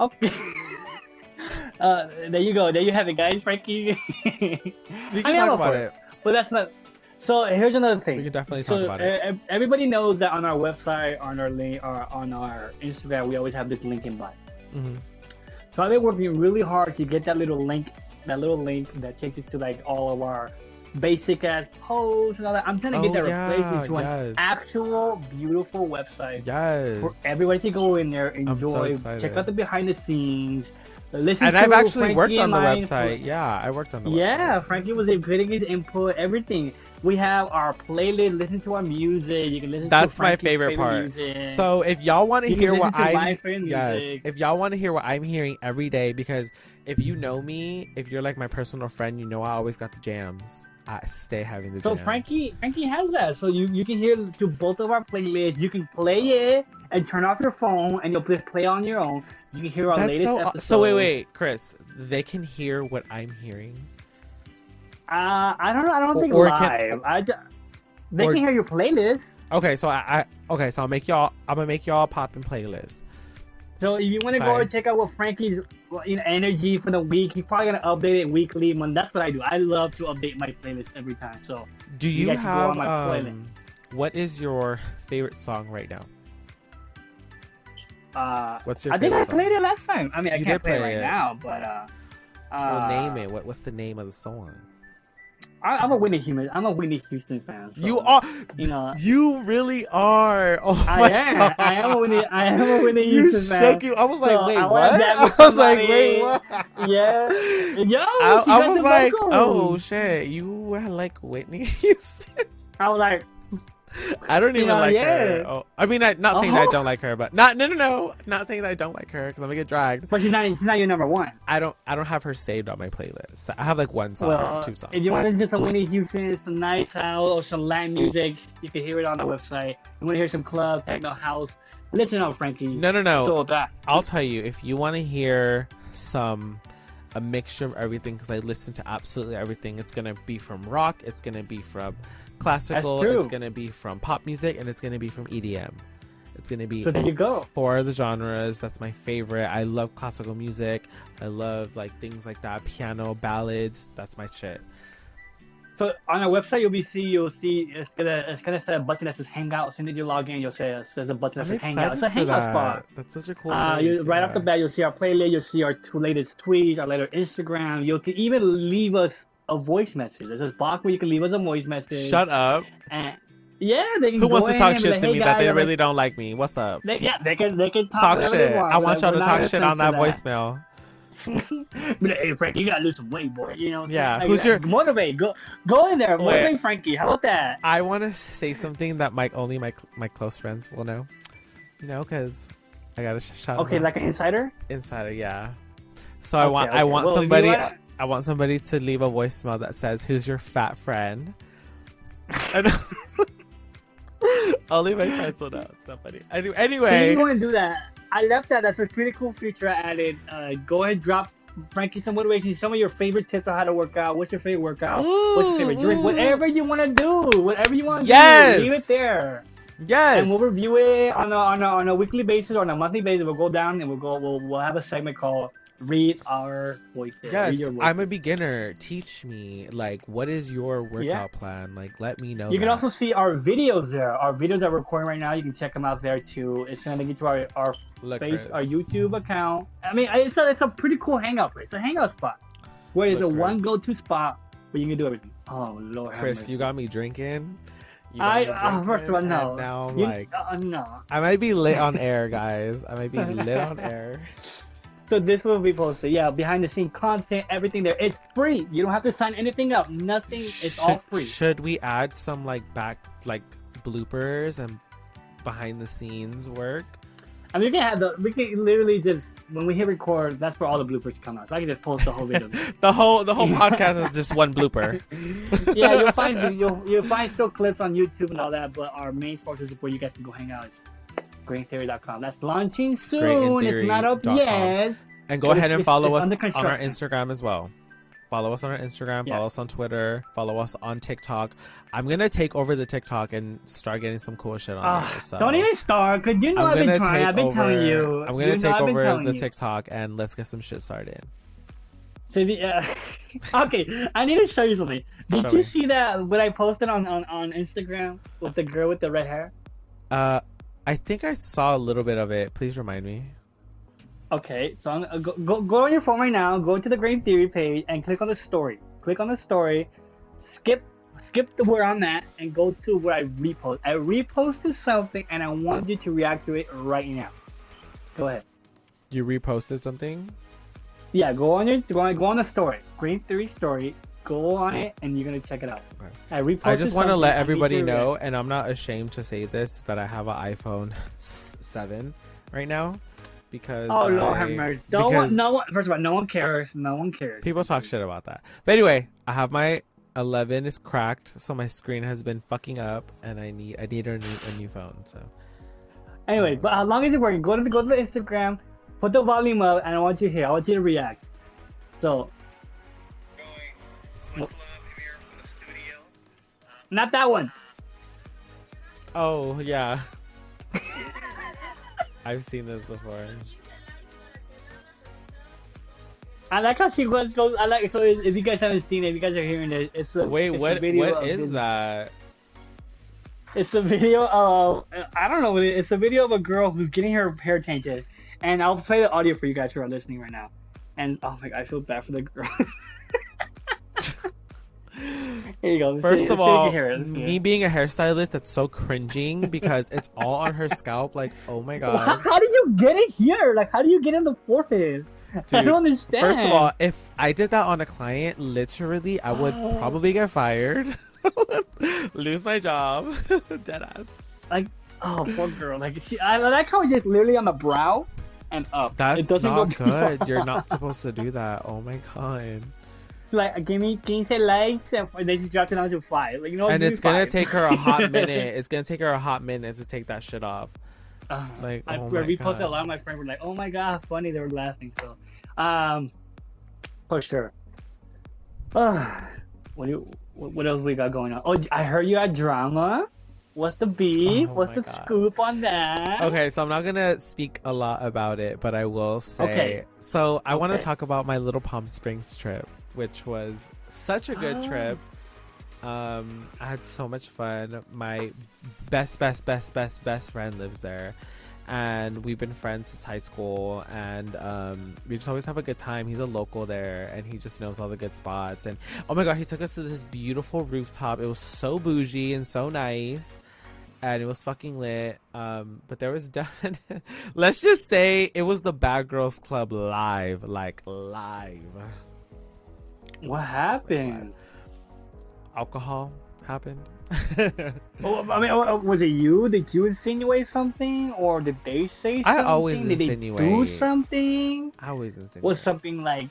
Okay. uh, there you go. There you have it, guys. Frankie. We I can mean, I'm talk about for it. But that's not. So here's another thing. We can definitely so talk about it. everybody knows that on our website, on our link, or on our Instagram, we always have this link in bio. hmm So I've been working really hard to get that little link, that little link that takes us to like all of our basic ass posts and all that. I'm trying to get Oh, that yeah, replaced into yes. an actual beautiful website Yes. for everybody to go in there, enjoy, excited. check out the behind the scenes, listen. And I've actually Frankie worked on the website. Yeah, I worked on the yeah, website. Yeah, Frankie was putting his input, everything. We have our playlist. Listen to our music. You can listen. To That's my favorite part. Music. So if y'all want to hear what listen to my I'm yes, if y'all want to hear what I'm hearing every day, because if you know me, if you're like my personal friend, you know I always got the jams. I stay having the jams So jams. Frankie, Frankie has that. So you, you can hear to both of our playlists. You can play it and turn off your phone, and you'll just play on your own. You can hear our That's latest so. episode. So wait, wait, Chris. They can hear what I'm hearing. Uh, I don't know. I don't think or can- live. I ju- they or- can hear your playlist. Okay, so I, I okay, so I'll make y'all. I'm gonna make y'all pop in playlist. So if you want to go and check out what Frankie's you know, energy for the week, he's probably gonna update it weekly. When that's what I do. I love to update my playlist every time. So Do You you, have on my playlist. um? What is your favorite song right now? uh, What's your I think I favorite song? played it last time. I mean, I You can't did play it right now, but uh, uh, Well, name it. What, what's the name of the song? I, I'm a Whitney Houston. I'm a Whitney Houston fan. so, You are. You know. You really are. Oh I my am. god. I am a Whitney. I am a Whitney You Houston fan. shook you. I was So, like, wait, I what? I was like, wait, what? Yeah. Yo, I, I was like, oh shit, you are like Whitney Houston. I was like, I don't even like yeah. her. Oh, I mean, I, not saying that I Uh-huh. don't like her, but not no no no, not saying that I don't like her because I'm gonna get dragged. but she's not. She's not your number one. I don't I don't have her saved on my playlist. I have like one song, Well, two songs. if you want to just a Whitney Houston, some nice house or some Latin music, you can hear it on the website. You want to hear some club, techno house, listen up, Frankie. no no no. So that. I'll tell you if you want to hear some a mixture of everything because I listen to absolutely everything. It's gonna be from rock, it's gonna be from classical, it's gonna be from pop music, and it's gonna be from EDM. It's gonna be So there you go. four of the genres. That's my favorite. I love classical music. I love like things like that, piano, ballads. That's my shit. So on our website, you'll be see you'll see it's gonna it's gonna say a button that says Hangout. As soon as you log in, you'll say uh, there's a button that says Hangout. It's a Hangout that. spot. That's such a cool. Uh, you, right off the bat, you'll see our playlist. You'll see our two latest tweets, our later Instagram. You can even leave us a voice message. There's a box where you can leave us a voice message. Shut up. And yeah, they can Who wants to talk shit like, to me guys, that they I'm really don't like me? What's up? They, yeah, they can they can talk, Talk shit. Want. I want y'all to talk shit on that censor voicemail. Like, hey Frankie, you gotta lose some weight, boy. You know. Yeah, Like, who's your- motivate? Go go in there, Wait. motivate Frankie. How about that? I want to say something that my only my my close friends will know. You know, because I gotta sh- shout. Okay, out. like an insider. insider, yeah. So I Okay, want I want Well, somebody I want somebody to leave a voicemail that says, "Who's your fat friend?" And only my friends will know. Somebody. Anyway, you want to do that, I left that. That's a pretty cool feature I added. Uh, go ahead, drop Frankie some motivation. Some of your favorite tips on how to work out. What's your favorite workout? What's your favorite drink? Ooh. Whatever you want to do, whatever you want to Yes. do, leave it there. yes. And we'll review it on a, on a on a weekly basis or on a monthly basis. We'll go down and we'll go. We'll we'll have a segment called "Read Our Voices." Yes, voices. I'm a beginner. Teach me, like, what is your workout Yeah. plan? Like, let me know. You can also see our videos there. Our videos that we're recording right now. You can check them out there too. It's gonna link you to our our Look, face, Chris. our YouTube account. I mean, it's a it's a pretty cool hangout place. It's a hangout spot where it's a one go-to spot where you can do everything. Oh Lord, Chris, you got me drinking. I uh, first of all, no. Now I'm You- like, uh, no. I might be lit on air, guys. I might be lit on air. So this will be posted. Yeah, behind the scene content, everything there. It's free. You don't have to sign anything up. Nothing. It's all free. Should we add some like back like bloopers and behind the scenes work? I mean, we can have the. We can literally just when we hit record. That's where all the bloopers come out. So I can just post the whole video. The whole the whole podcast is just one blooper. yeah, you'll find you'll you'll find still clips on YouTube and all that, but our main sponsor is where you guys can go hang out. It's GreenTheory.com. That's launching soon. It's not up yet. And go ahead and it's- follow it's us on our. Instagram as well. Follow us on our Instagram, Yeah. follow us on Twitter, follow us on TikTok. I'm gonna take over the TikTok and start getting some cool shit on Ah, there. So Don't even start, cause you know I'm I've been trying. I've been over. telling you. I'm gonna take over the you. TikTok and let's get some shit started. So the, uh, okay, I need to show you something. Did Show you me. see that what I posted on, on, on Instagram with the girl with the red hair? Uh, I think I saw a little bit of it. Please remind me. Okay, so I'm, uh, go, go go on your phone right now. Go to the Green Theory page and click on the story. Click on the story. Skip skip to where I'm at and go to where I repost. I reposted something and I want you to react to it right now. Go ahead. You reposted something. Yeah, go on your go on, go on the story. Green Theory story. Go on it and you're gonna check it out. Okay. I. I just want to let everybody know, and I'm not ashamed to say this, that I have an iPhone 7 right now because Oh Lord I- have mercy! No one, no one. First of all, no one cares. No one cares. people talk shit about that. But anyway, I have my 11 is cracked, so my screen has been fucking up, and I need I need a new, a new phone. So Anyway, um, but as long as it's working, go to the, go to the Instagram, put the volume up, and I want you to hear. I want you to react. So not that one. oh yeah, I've seen this before. I like how she was. goes I like so. If you guys haven't seen it, if you guys are hearing it, it's a Wait, it's a what video what of is this- that? It's a video of I don't know. It's a video of a girl who's getting her hair tainted, and I'll play the audio for you guys who are listening right now. And oh my god, I feel bad for the girl. Here you go. Let's First see- of let's see if you all, can hear it. Let's me being a hairstylist, that's so cringing because it's all on her scalp. Like, oh my it. How, god. how did you get it here? Like, how do you get in the forehead? I don't understand. First of all, if I did that on a client, literally, I would Oh. probably get fired, lose my job, dead ass. like, oh, poor girl. Like, she, I like how it's just literally on the brow and up. it That's doesn't not go good. You're not supposed to do that. Oh my god. Like, give me 15 likes, and then she drops it down to five. Like, you know, And it's gonna five. take her a hot minute. It's gonna take her a hot minute to take that shit off. Uh, Like, I, oh my we posted a lot of my friends were like, "Oh my god, funny!" They were laughing. So, um, for sure. Uh, what do you, what else we got going on? Oh, I heard you had drama. What's the beef? Oh What's the God. scoop on that? Okay, so I'm not gonna speak a lot about it, but I will say. Okay. So I want to talk about my little Palm Springs trip, which was such a good Ah. trip. Um, I had so much fun. My best, best, best, best, best friend lives there, and we've been friends since high school. And um, we just always have a good time. He's a local there, and he just knows all the good spots. And oh my god, he took us to this beautiful rooftop. It was so bougie and so nice and it was fucking lit. Um, but there was definitely, let's just say it was the Bad Girls Club live, like live. What happened? Alcohol happened. Oh, I mean, oh, oh, was it you? Did you insinuate something, or did they say I something? always did they do something? I always insinuate. Was something like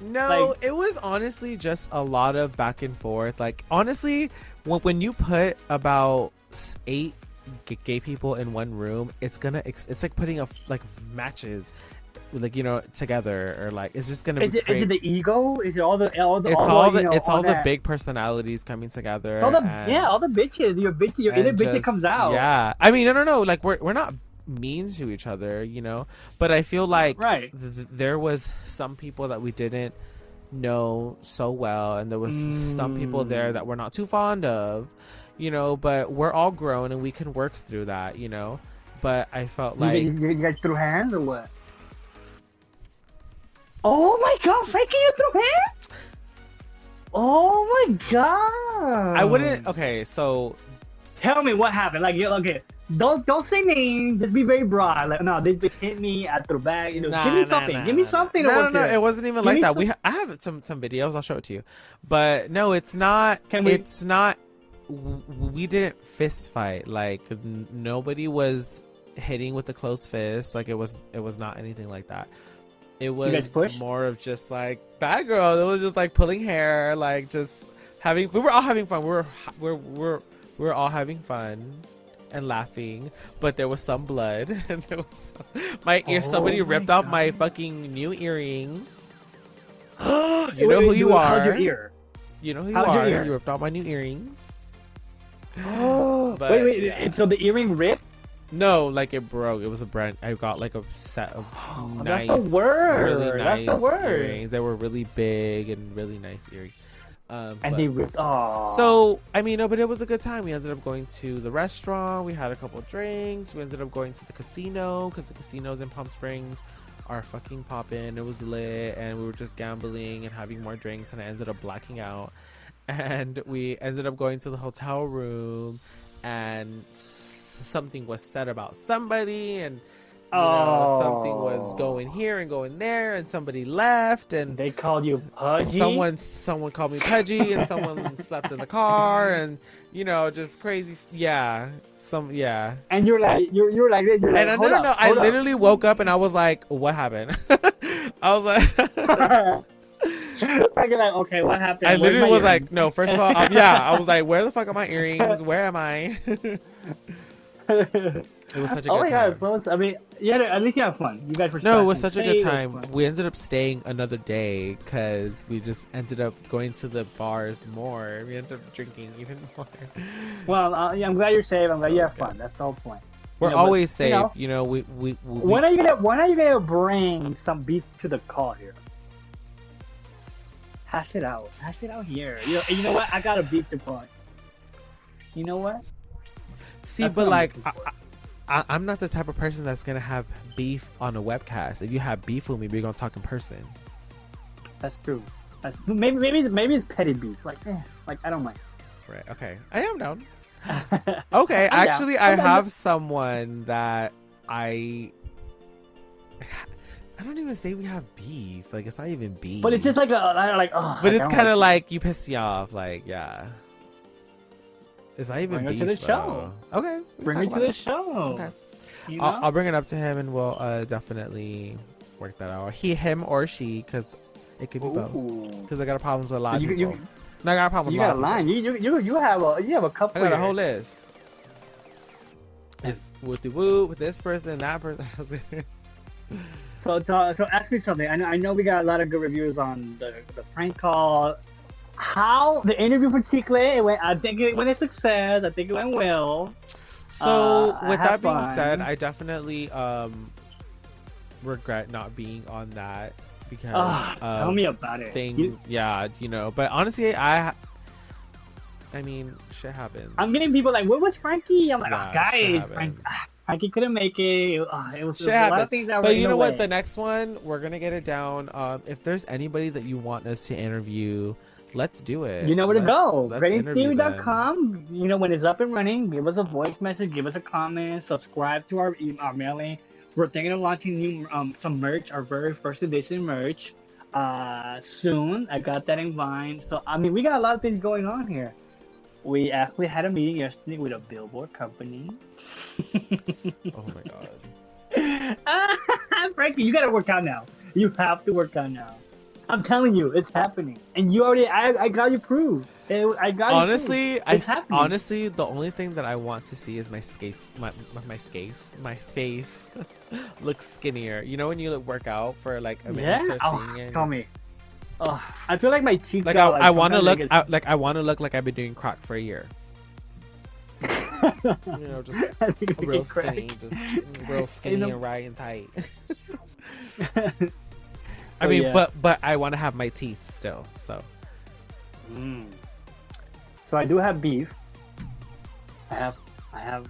No, Like- it was honestly just a lot of back and forth. Like honestly, when when you put about eight g- gay people in one room, it's gonna ex- it's like putting a f- like matches, like you know together or like is this gonna. Is it, is it the ego? Is it all the all the it's all, all the, the you know, it's all, the that- big personalities coming together. all the and- yeah all the bitches your bitch your inner bitch comes out Yeah, I mean, no, no, no. Like we're we're not mean to each other, you know. But I feel like Right. th- th- there was some people that we didn't know so well, and there was some people there Mm. that we're not too fond of, you know. But we're all grown and we can work through that, you know. But I felt you, like you, you guys threw hands or what oh my god Frankie you threw hands oh my god I wouldn't. Okay, so tell me what happened like you okay don't don't say names just be very broad like no this bitch hit me I threw back you know Nah, give me nah, something nah, give me something No, to no, work no. It wasn't even Give like that. some- We ha- I have some some videos. I'll show it to you. But no, it's not. Can we- It's not. We didn't fist fight. Like n- nobody was hitting with the closed fist. Like it was. It was not anything like that. It was more of just like bad girl. It was just like pulling hair. Like just having. We were all having fun. We were. We're. We're. We were all having fun. And laughing, but there was some blood, and there was some, my ear. Oh somebody my ripped off my fucking new earrings. you know who you are. how's your ear You know who you How's are. You ripped off my new earrings. wait But, wait yeah. so the earring ripped No, like it broke. It was a brand. I got like a set of that's nice, the word. really That's nice the word. earrings. They were really big and really nice earrings. Um, and but- they ripped oh so I mean, no, but it was a good time. We ended up going to the restaurant. We had a couple drinks. We ended up going to the casino because the casinos in Palm Springs are fucking popping. It was lit, and we were just gambling and having more drinks. And I ended up blacking out. And we ended up going to the hotel room, and something was said about somebody, and you know, something Oh. was going here and going there, and somebody left, and They called you pudgy. someone someone called me pudgy, and someone slept in the car, and you know, just crazy. Yeah, some yeah. and you're like, you're you're like, you're like, And I no no no, I hold up. literally woke up and I was like, what happened? I was like. You're like, okay, what happened? I literally was earring? like, no. First of all, um, yeah, I was like, where the fuck are my earrings? Where am I? it was such a good oh my time. god, so I mean, yeah, at least you had fun. You guys were no, it was such a good Say it was time. We ended up staying another day because we just ended up going to the bars more. We ended up drinking even more. Well, uh, yeah, I'm glad you're safe. I'm glad So you it's have fun. That's the whole point. We're Yeah, but, always you safe. know- You know, we we, we When are you gonna When are you gonna bring some beef to the call here? Hash it out. Hash it out here. You know, you know what? I got a beef to put. You know what? See, that's but like. I, I, I'm not the type of person that's gonna have beef on a webcast. If you have beef with me, we're gonna talk in person. That's true. That's maybe maybe maybe it's petty beef. Like, eh, like I don't mind. Right. Okay. I am down. Okay, I'm down. actually, I I'm down. have someone that I. I don't even say we have beef. Like it's not even beef. But it's just like a like oh. But like, it's kind of like like you pissed me off. Like yeah. It's not even Bring her beef. to the though. show. Okay. bring me to the it. show. Okay. You know? I'll, I'll bring it up to him and we'll uh, definitely work that out. He, him, or she, because it could be both. Because I got problems with a lot of You, people. you, no, I got a problem you got a lot of people. line. You, you you you have a you have a couple. I got a whole list. It's with the woo with this person, that person. So, so, so ask me something. I know, I know we got a lot of good reviews on the, the prank call. How the interview for? It went. I think it went a success. I think it went well. so Uh, with that being fun. said, I definitely um regret not being on that because Ah, tell me about it. things. You- yeah, you know. But honestly, I. I mean, shit happens. I'm getting people like, "Where was Frankie?" I'm like, Yeah, "Oh, guys, Frank, ah, Frankie couldn't make it. Ah, it was, Shit it was a lot of things that But you know what? The next one, we're gonna get it down. Um, if there's anybody that you want us to interview, let's do it. You know where to Let's- go. interview You know, when it's up and running, give us a voice message, give us a comment, subscribe to our, e- our mailing. We're thinking of launching new um, some merch, our very first edition merch, uh, soon. I got that in mind. So, I mean, we got a lot of things going on here. We actually had a meeting yesterday with a billboard company. Oh my god. Frankie, you gotta work out now. You have to work out now. I'm telling you, it's happening, and you already. I, I got you proof. It- I got you honestly. I happening. honestly the only thing that I want to see is my skates, my my, my skates, my face looks skinnier. You know when you like, work out for like a minute, yeah. you start Oh, it. tell me. Oh, I feel like my cheeks. Like got, I, I want to look, I, like I want to look like I've been doing croc for a year. You know, just I think we real get cracked. skinny, just mm, real skinny the- and right and tight. I So, mean, yeah. but but I want to have my teeth still. So Mm. So I do have beef. I have, I have,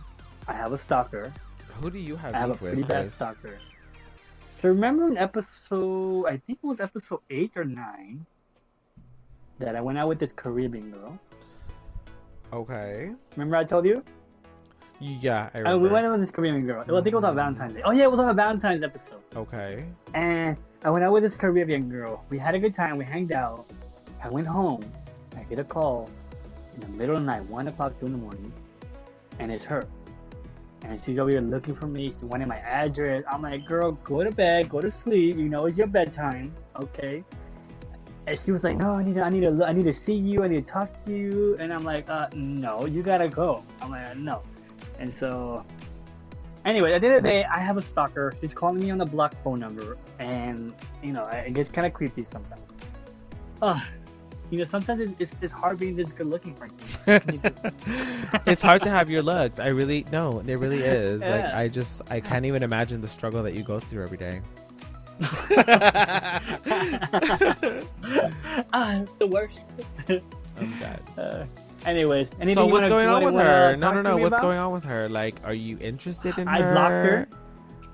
I have a stalker. who do you have I have a pretty with? bad Chris? stalker. So remember in episode, I think it was episode eight or nine, that I went out with this Caribbean girl. Okay. Remember I told you? Yeah, I Uh, remember. we went out with this Caribbean girl. Well, I think it was on Valentine's Day. Oh yeah, it was on a Valentine's episode. Okay. And I went out with this Caribbean girl. We had a good time. We hanged out. I went home. I get a call in the middle of the night, one o'clock, in the morning, and it's her. And she's over here looking for me. She wanted my address. I'm like, girl, go to bed, go to sleep. You know, it's your bedtime. Okay. And she was like, no, I need to, I need to, I need to see you. I need to talk to you. And I'm like, uh, no, you gotta go. I'm like, no. And so, anyway, at the end of the day, I have a stalker. She's calling me on the block phone number, and you know, it gets kind of creepy sometimes. Ugh. You know, sometimes it's, it's, it's hard being this good looking, Frankie. it's hard to have your looks. I really no, it really is. Like I just I can't even imagine the struggle that you go through every day. ah, it's the worst. I'm dead. Uh, anyways, anything So what's going on with her? No, no, no. What's about? going on with her? Like, are you interested in I her? blocked her.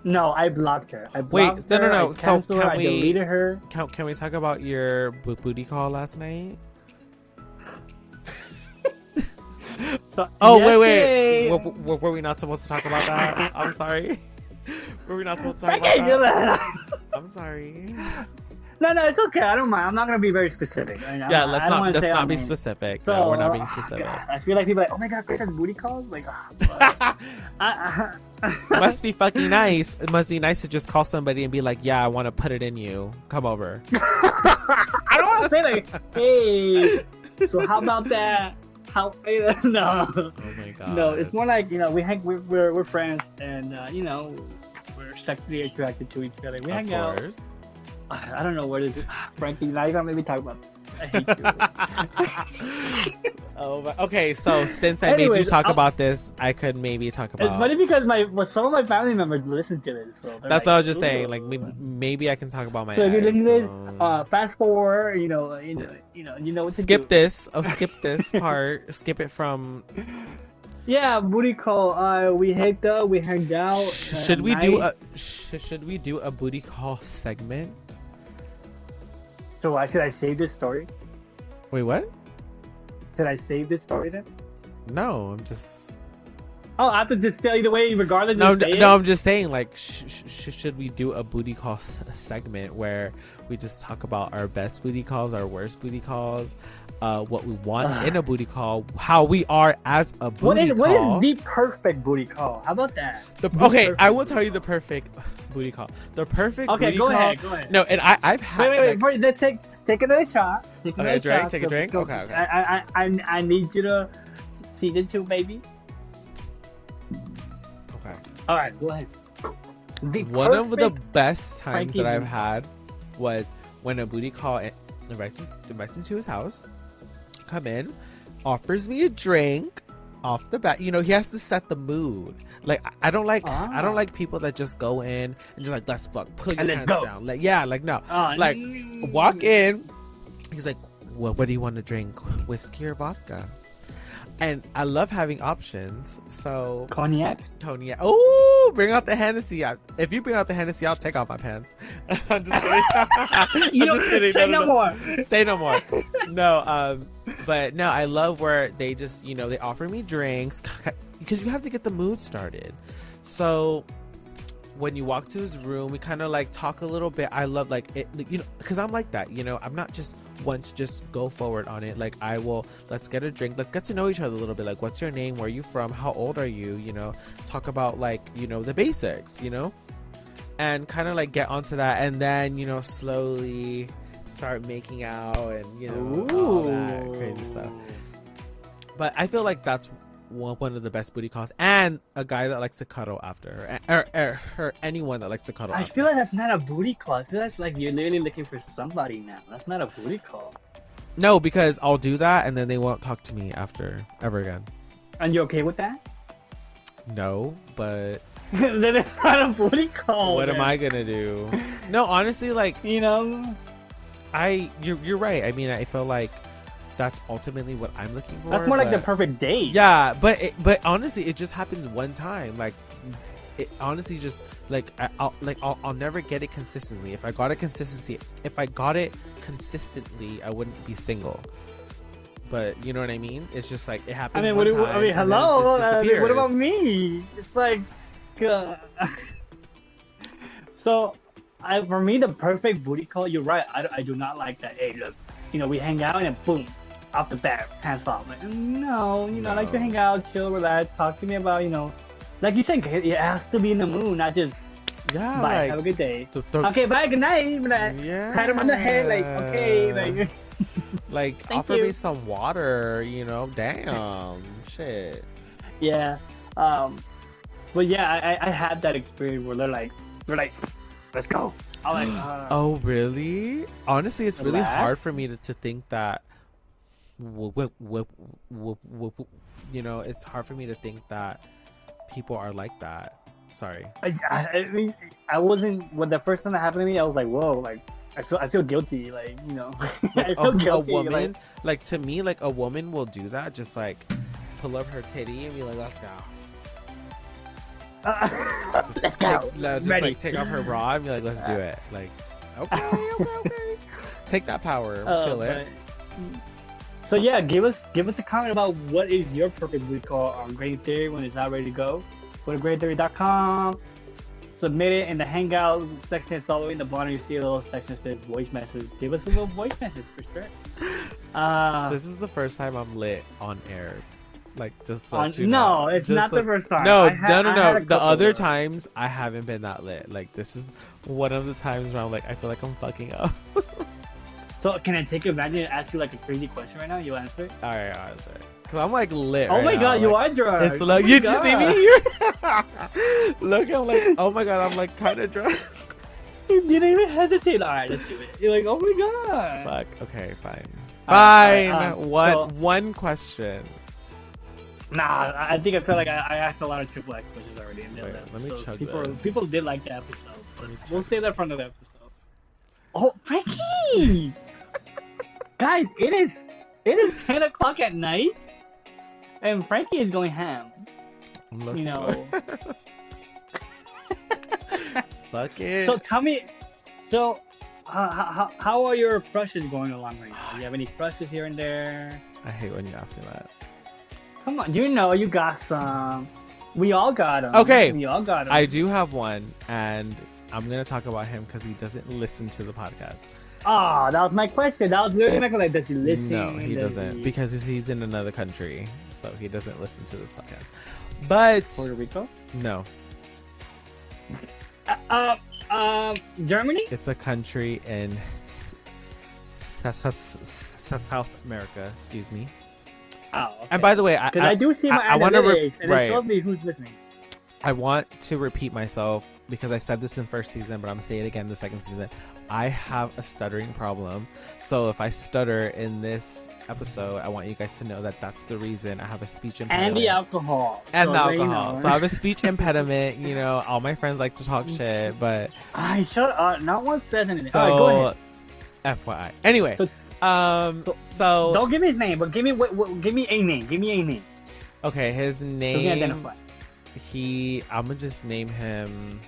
No, I blocked her. I Wait, blocked no, no, no. I So canceled her, can I we- deleted her. Can, can we talk about your booty call last night? So, Oh wait, wait. Were, were, were we not supposed to talk about that? I'm sorry. Were we not supposed to talk I about can't do that? that. I'm sorry. no, no, it's okay. I don't mind. I'm not gonna be very specific. I mean, I'm Yeah, let's don't not let's not be names. specific. So, no, we're not being uh, specific. God, I feel like people are like, oh my god, Chris has booty calls. Like, ah, I- I- must be fucking nice. It must be nice to just call somebody and be like, "Yeah, I want to put it in you. Come over." I don't want to say like, hey. So how about that? How? No. Oh my god. No, it's more like you know we hang we're we're, we're friends and uh, you know we're sexually attracted to each other. We of hang out. course. I I don't know what is it. Frankly, now you're gonna make me talk about. I hate you. oh, but, okay. So since I made you talk I'll- about this, I could maybe talk about. it's funny because my well, some of my family members listen to this. So That's like, what I was just "Ooh." saying. Like maybe, maybe I can talk about my. So if you're ex, listening to this, um, uh, fast forward. You know, you know, you know, you know what to skip do. this. Oh, skip this part. skip it from. Yeah, booty call. Uh, we hanged up. We hanged out. uh, Should we do a? Sh- should we do a booty call segment? So why should I save this story? Wait, what? Should I save this story then? No, I'm just. Oh, I have to just tell you the way, regardless. No, no, no, I'm just saying. Like, sh- sh- should we do a booty call s- segment where we just talk about our best booty calls, our worst booty calls, uh, what we want Ugh. in a booty call, how we are as a booty What is call? what is the perfect booty call? How about that? The- the okay, I will tell you the perfect booty call. The perfect Okay, booty go call. ahead, go ahead. No, and I, I've had. Wait, wait, wait. like- take take another shot. Take Okay, another drink, shot. take a drink? go- Okay, okay. I, I, I, I need you to season two, baby. okay. All right, go ahead. The One of the best times that I've had was when a booty call in- invites me, invites me to his house, come in, offers me a drink off the bat. You know, he has to set the mood. Like I- I don't like I Ah. don't like people that just go in and just like let's fuck, put your hands go. down. Like yeah, like no, Ah, like mm. walk in. He's like, well, what do you want to drink, whiskey or vodka? And I love having options. So cognac. cognac. Oh, bring out the Hennessy. I- If you bring out the Hennessy, I'll take off my pants. I'm just kidding. You I'm don't just kidding. say No, no, no, no. more. Say no more. No, um, but no, I love where they just, you know, they offer me drinks because you have to get the mood started. So when you walk to his room, we kind of like talk a little bit. I love like it, you know, because I'm like that. You know, I'm not just to just go forward on it. Like I will, let's get a drink. Let's get to know each other a little bit. Like, what's your name? Where are you from? How old are you? You know, talk about like you know the basics. You know, and kind of like get onto that, and then you know slowly start making out and you know all that crazy stuff. But I feel like that's one, one of the best booty calls, and a guy that likes to cuddle after, or, or, or, or anyone that likes to cuddle. I feel like that's not a booty call. I feel that's like you're literally looking for somebody now. That's not a booty call. no, because I'll do that, and then they won't talk to me after ever again. And you're okay with that? No, but then it's not a booty call. what am. I gonna do? No, honestly, like You know? I, you're you're right. I mean, I feel like that's ultimately what I'm looking for. That's more like the perfect date. Yeah, but it, but honestly, it just happens one time. Like, it honestly just like I, I'll like I'll, I'll never get it consistently. If I got it consistency, if I got it consistently, I wouldn't be single. But you know what I mean? It's just like it happens. I mean, what, do- I mean, and then it hello. I mean, what about me? It's like, uh, so, I for me the perfect booty call. You're right. I, I do not like that. Hey, look, you know, we hang out and boom, off the bat, hands off. Like, no, you know, I like to hang out, chill, relax, talk to me about, you know, like you said, it has to be in the mood, not just Yeah, bye, like have a good day. th- th- Okay, bye, good night. I yeah, pat him on the head, like, okay, like. like offer me you. some water. You know, damn, shit. Yeah. Um, but yeah, I, I- I had that experience where they're like, they're like, let's go. I'm like, uh, Oh, really? Honestly, it's really hard for me to, to think that. You know, it's hard for me to think that people are like that. Sorry. I, I, mean, I wasn't when the first time that happened to me. I was like, whoa, like I feel, I feel guilty, like you know, I a, feel a guilty. woman, like, like, to me, like a woman will do that. Just like pull up her titty and be like, "Let's go." Just, let's take, go. no, just Ready. like take off her bra and be like, "Let's do it." Like, okay, okay, okay. Take that power. Uh, feel it. So yeah, give us give us a comment about what is your perfect week call on Green Theory when it's not ready to go. Go to greentheory.com. submit it in the Hangout section. It's all the way in the bottom. You see a little section that says voice message. Give us a little voice message for sure. Uh, This is the first time I'm lit on air. Like just on- you no, it's Just not so- the first time. No, I had- no, no, no. The other of- times I haven't been that lit. Like this is one of the times where I'm like I feel like I'm fucking up. So can I take advantage and ask you like a crazy question right now? You answer it. all right, all right, sorry. Cause I'm like lit. Oh right my now, god, you like, are drunk. It's Oh like my you just see God. me here. Look, I'm like, oh my god, I'm like kind of drunk. You didn't even hesitate. All right, let's do it. You're like, oh my god. Fuck. Okay, fine. All right, Fine. all right, um, one so- one question. Nah, I I think I feel like I, I asked a lot of triple X questions already in the Wait, other let me episode. chug people, this. people did like the episode, but me we'll say save that for another episode. Oh, Frankie! Guys, it is it is ten o'clock at night, and Frankie is going ham. I'm. You know. Fuck it. so tell me, so how, how, how are your crushes going along right now? Do you have any crushes here and there? I hate when you ask me that. Come on, you know you got some. We all got them. Okay. we all got them. I do have one, and I'm gonna talk about him because he doesn't listen to the podcast. Ah, that was my question. That was literally my question. Does he listen? no, he Does doesn't he- because he's- he's in another country, so he doesn't listen to this podcast. But Puerto Rico. no, Uh, uh, uh, Germany. it's a country in s- s- s- s- South America. Excuse me. Oh, okay. And by the way, I, because I, do see my I- I wanna re- analytics, and right. it shows me who's listening. I want to repeat myself because I said this in the first season, but I'm gonna say it again the second season. I have a stuttering problem, so if I stutter in this episode, I want you guys to know that that's the reason I have a speech impediment. And the alcohol. and so the there you alcohol. know. So I have a speech impediment. You know, all my friends like to talk shit, but I shut up. Not one says anything. All right, go ahead. FYI. Anyway, So- um, so- so Don't give me his name, but give me what, what, give me a name. Give me a name. okay, his So name. identify. He, I'm gonna just name him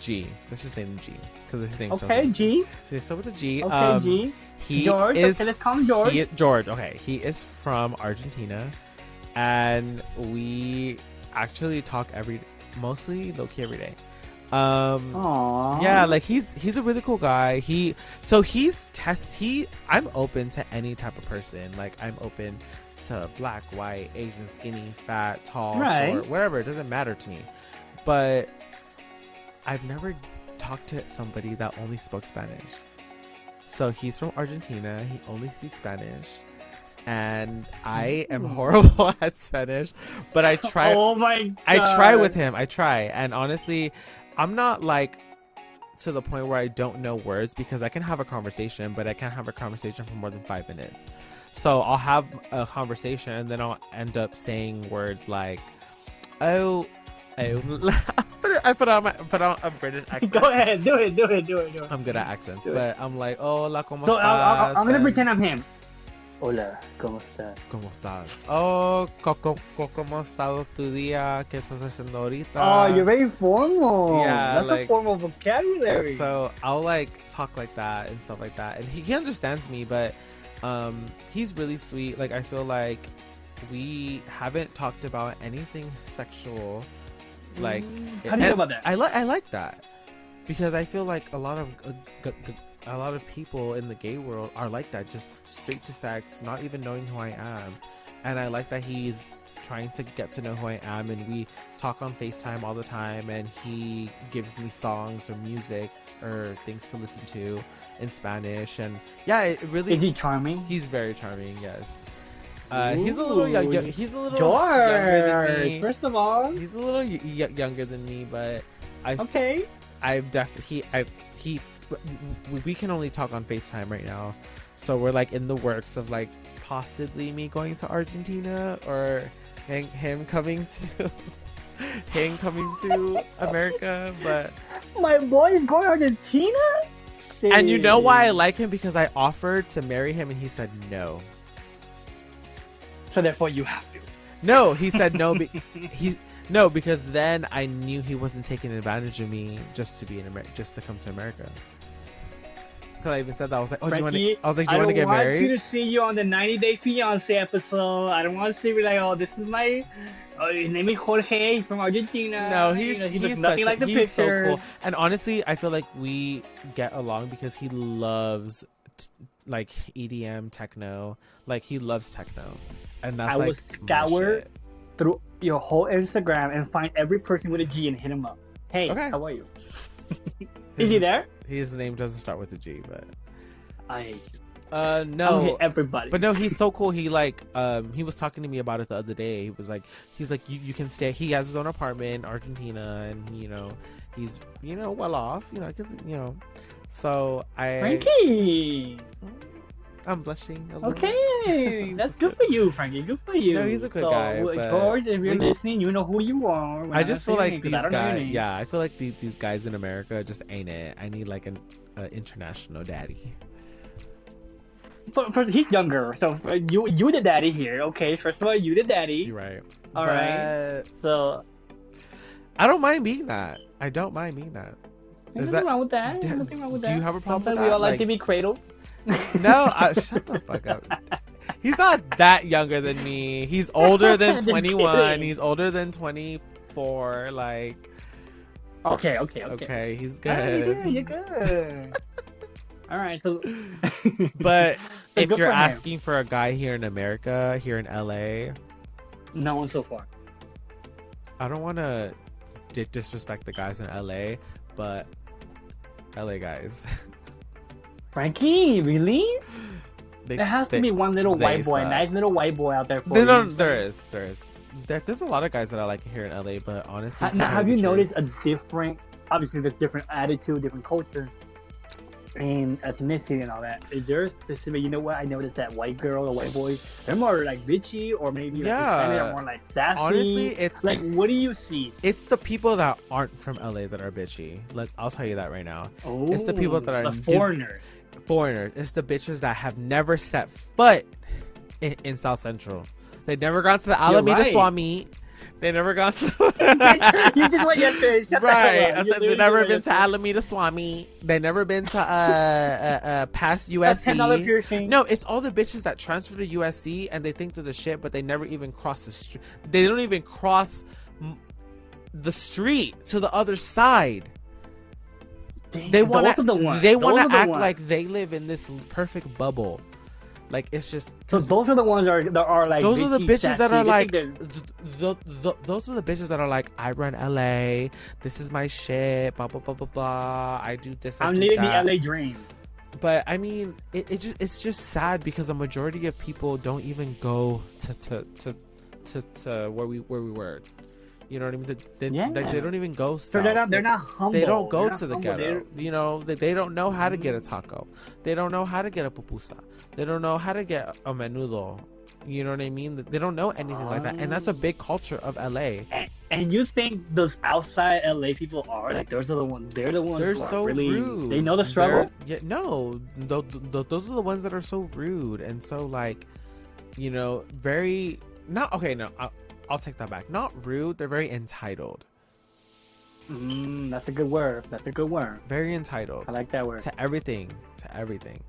G. Let's just name him G because his name's Okay, G. So, so with a G. Okay, um, G. He George, is. okay, let's call him George. he- George. Okay, he is from Argentina, and we actually talk every, mostly low key every day. Um, Aww. yeah, like he's he's a really cool guy. He so he's test he I'm open to any type of person. Like I'm open to black, white, Asian, skinny, fat, tall, Right. short, whatever. It doesn't matter to me. But I've never talked to somebody that only spoke Spanish. So he's from Argentina. He only speaks Spanish. And I am horrible at Spanish, but I try Oh my. God. I try with him. I try. And honestly, I'm not like to the point where I don't know words because I can have a conversation, but I can't have a conversation for more than five minutes. So I'll have a conversation and then I'll end up saying words like, oh, oh. I put on my put on a British accent. Go ahead, do it, do it, do it, do it. I'm good at accents, Do it. but I'm like, hola, ¿cómo So estás? I'll, I'll, I'm gonna And, pretend I'm him. Hola, ¿cómo estás? ¿Cómo estás? Oh, ¿cómo, co- co- ¿cómo ha estado tu día? ¿Qué estás haciendo ahorita? Oh, you're very formal. Yeah, That's like- a formal vocabulary. So I'll like talk like that and stuff like that, and he, he understands me, but um, he's really sweet. Like I feel like we haven't talked about anything sexual. Like How do you feel about that? I like I like that because I feel like a lot of uh, g- g- a lot of people in the gay world are like that, just straight to sex, not even knowing who I am, and I like that he's trying to get to know who I am, and we talk on Facetime all the time, and he gives me songs or music or things to listen to in Spanish, and yeah, it really Is he charming? he's very charming. Yes, uh, he's a little young, Ooh. he's a little younger than me. First of all, He's a little y- y- younger than me, but I okay. I've definitely he I he we can only talk on FaceTime right now. So we're like in the works of like possibly me going to Argentina or him, him coming to him coming to America, but My boy is going to Argentina. and you know why I like him because I offered to marry him and he said no. So therefore, you have to. No, he said no. Be- he no because then I knew he wasn't taking advantage of me just to be in America, just to come to America. Because I even said that I was like, oh, do you want to? I was like, do you want don't to get want married? you to see you on the 90 Day Fiance episode. I don't want to see you like, oh, this is my, Oh, his name is Jorge he's from Argentina. No, he's You know, he he's, looks nothing a- like the he's so pictures. cool. And honestly, I feel like we get along because he loves t- like EDM techno. Like he loves techno, and that's I like will scour through your whole Instagram and find every person with a G and hit him up. Hey, Okay. how are you? Is he there? His name doesn't start with a G, but I uh no. hit everybody. But no, he's so cool. He like um he was talking to me about it the other day. He was like he's like you, you can stay. He has his own apartment in Argentina, and you know he's you know well off. You know because you know. So I Frankie. I'm blushing. a little. Okay, that's good for you, Frankie. Good for you. No, he's a good so, guy, but George, if you're we- listening, you know who you are. I just feel like these 'cause I don't know your guys. Yeah, I feel like these, these guys in America just ain't it. I need like an uh, international daddy. But, but he's younger, so uh, you you the daddy here. Okay, first of all, you the daddy. You're right. All But right. So I don't mind being that. I don't mind being that. there's nothing that- wong with that. do- There's nothing wrong with do that. you have a problem with Sometimes we all like, Like- to be cradled. No, I, shut the fuck up. He's not that younger than me. He's older than 21. He's older than 24. Like, Okay, okay, okay. okay, he's All right, you're good. good. You're good. all right, so. But So if you're for him. asking for a guy here in America, here in LA, no one so far. I don't want to disrespect the guys in LA, but LA guys, Frankie, really? they There has to be one little white boy, suck. nice little white boy out there for There, you. there is, there is. There, there's a lot of guys that I like here in LA, but honestly, Now, have you noticed a different? Obviously, there's different attitude, different culture, and ethnicity and all that. Is there a specific? You know what? I noticed that white girl, the white boys, they're more like bitchy, or maybe like Yeah. Are more like sassy. Honestly, it's like, what do you see? it's the people that aren't from LA that are bitchy. Like I'll tell you that right now. Oh, It's the people that oh, are the di- foreigners. Foreigners. It's the bitches that have never set foot in, in South Central. They've never gone to the Alameda right. Swap Meet. They never gone to. you just went yesterday. Shut the right. hell I said they never been to. Alameda Swap Meet. They never been to uh uh, uh past USC. ten dollar piercing. No, it's all the bitches that transfer to USC and they think they're the shit, but they never even cross the street. They don't even cross m- the street to the other side. Damn, They want are the to. They want to act like they live in this perfect bubble. Like it's just because those are the ones that are, that are like. those are the bitches that are They like. Th- th- th- those are the bitches that are like, I run LA. This is my shit. Blah blah blah blah blah. I do this. I I'm do living the LA dream. But I mean, it, it just it's just sad because a majority of people don't even go to to to to, to where we where we were. You know what I mean? They, they, Yeah. like, they don't even go. So they're not. They're not humble. They don't go to the humble. ghetto. They're- You know, they, they don't know how to get a taco. They don't know how to get a pupusa. They don't know how to get a menudo. You know what I mean? They don't know anything like that, and that's a big culture of LA. And, and you think those outside LA people are like those are the ones? They're the ones. They're so really, rude. They know the struggle. They're- yeah, no, th- th- those are the ones that are so rude and so like, you know, very not okay. No, I'll, I'll take that back. Not rude. They're very entitled. Mm, that's a good word. That's a good word. Very entitled I like that word. to everything. To everything.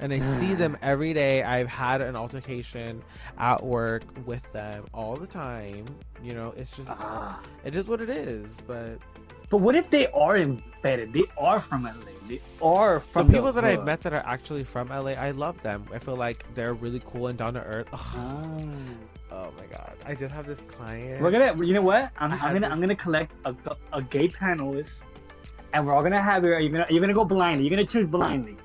And I see them every day. I've had an altercation at work with them all the time. You know, it's just Ah. it is what it is. But But what if they are embedded? They are from LA. They are the from people that I've met that are actually from LA, I love them. I feel like they're really cool and down to earth. Ugh. Oh my god! I did have this client. We're gonna, you know what? I'm, I'm gonna, I'm gonna collect a, a gay panelist, and we're all gonna have it. You're gonna, you're gonna go blindly. You're gonna choose blindly.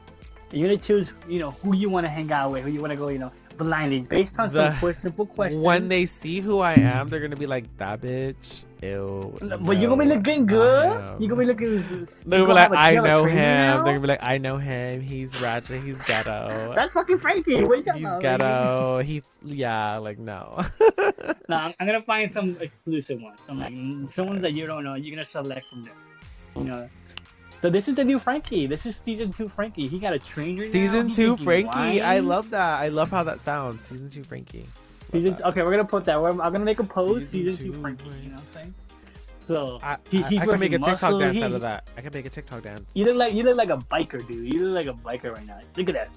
You're gonna choose, you know, who you want to hang out with, who you want to go, you know, blindly, based on The- some simple questions. When they see who I am, they're gonna be like, "That bitch, ew." but you're gonna be looking not good. You're gonna be looking. They're gonna you be like, "I you have a know him." now? They're gonna be like, "I know him. He's ratchet. He's ghetto. That's fucking Frankie. What are you talking He's about? ghetto. He, yeah, like no." No, I'm, I'm gonna find some exclusive ones. Some like mm, some ones that you don't know. You're gonna select from there. You know. So this is the new Frankie. This is season two Frankie. He got a trainer. now. Season He's two, drinking Frankie. I love that. I love how that sounds. Season two, Frankie. Season, okay, we're gonna put that. We're, I'm gonna make a post. Season Season, two, two Frankie. You know what I'm saying? So I, he- I, I can make a TikTok muscle. dance He- out of that. I can make a TikTok dance. You look like you look like a biker, dude. You look like a biker right now. Look at that.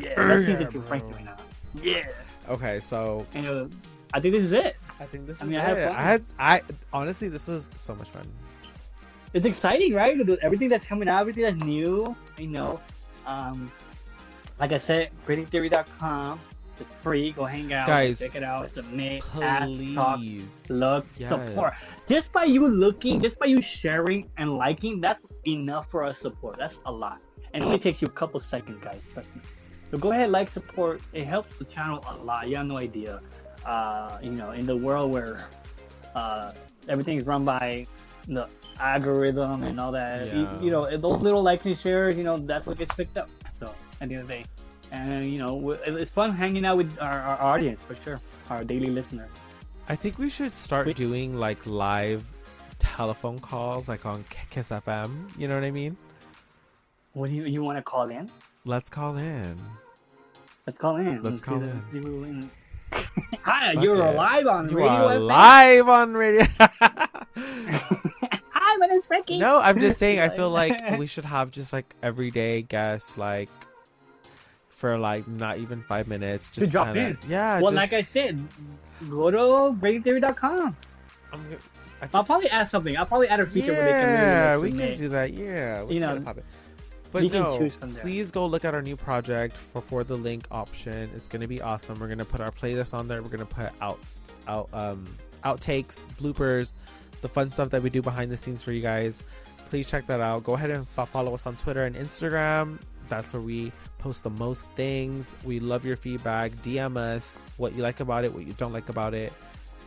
Yeah, that's Yeah, season two bro. Frankie right now. Yeah. Okay, so And, uh, I think this is it. I think this I mean, I it. had I had I honestly this was so much fun. It's exciting, right? Everything that's coming out, everything that's new. You know, um, like I said, greentheory.com. It's free. Go hang out, Guys, check it out. It's a make, ask, talk, Please. look, Yes. support. Just by you looking, just by you sharing and liking, that's enough for us support. That's a lot, and it only takes you a couple seconds, guys. Trust me. So go ahead, like, support. It helps the channel a lot. You have no idea. Uh, you know, in the world where uh, everything is run by the algorithm and all that, you, you know, those little likes and shares, you know, that's what gets picked up. So at the end of the day, and you know, it's fun hanging out with our, our audience for sure, our daily listeners. I think we should start Wait. doing like live telephone calls like on Kiss FM. You know what I mean? What do you you want to call in? Let's call in. Let's call in. Let's call see the- in. Hi, Fuck you're it. live on You Radio are FM. live on radio. Hi, my name's Frankie. no, I'm just saying. I feel like we should have just like everyday guests, like for like not even five minutes. Just drop kinda- in. Yeah. well, just, like I said, go to GreenTheory.com. I'm, gonna- I I'll probably add something. I'll probably add a feature where they can yeah, we can submit. do that. Yeah, we You can know, pop it. But you can no, choose from there. please go look at our new project for for the link option. It's gonna be awesome. We're gonna put our playlist on there. We're gonna put out out um outtakes, bloopers, the fun stuff that we do behind the scenes for you guys. Please check that out. Go ahead and fo- follow us on Twitter and Instagram. That's where we post the most things. We love your feedback. DM us what you like about it, what you don't like about it.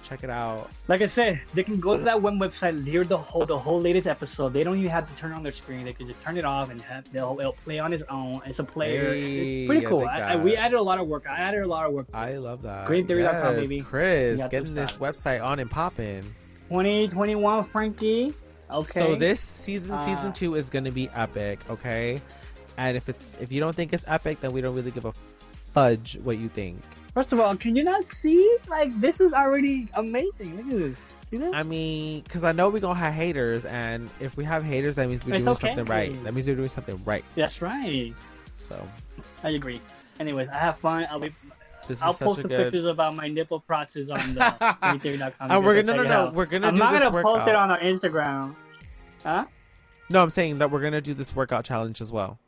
Check it out. Like I said, they can go to that one website, hear the whole the whole latest episode. They don't even have to turn on their screen. They can just turn it off and have, they'll, it'll play on its own. It's a player. Hey, it's pretty cool. I, I, we added a lot of work. I added a lot of work. I love that. GreenTheory.com, yes, baby. Chris, getting this website on and popping. 2021 Frankie. Okay. So this season, Uh, season two, is gonna be epic. Okay, and if it's if you don't think it's epic, then we don't really give a fudge what you think. First of all, can you not see? Like this is already amazing. Look at this. See that? I mean, because I know we're gonna have haters, and if we have haters, that means we're It's doing okay. something right. That means we're doing something right. That's right. So I agree. Anyways, I have fun. I'll be. this is I'll such post the good. pictures about my nipple process on the. And we're gonna can no no out. we're gonna I'm do not this gonna workout. post it on our Instagram. Huh? no, I'm saying that we're gonna do this workout challenge as well.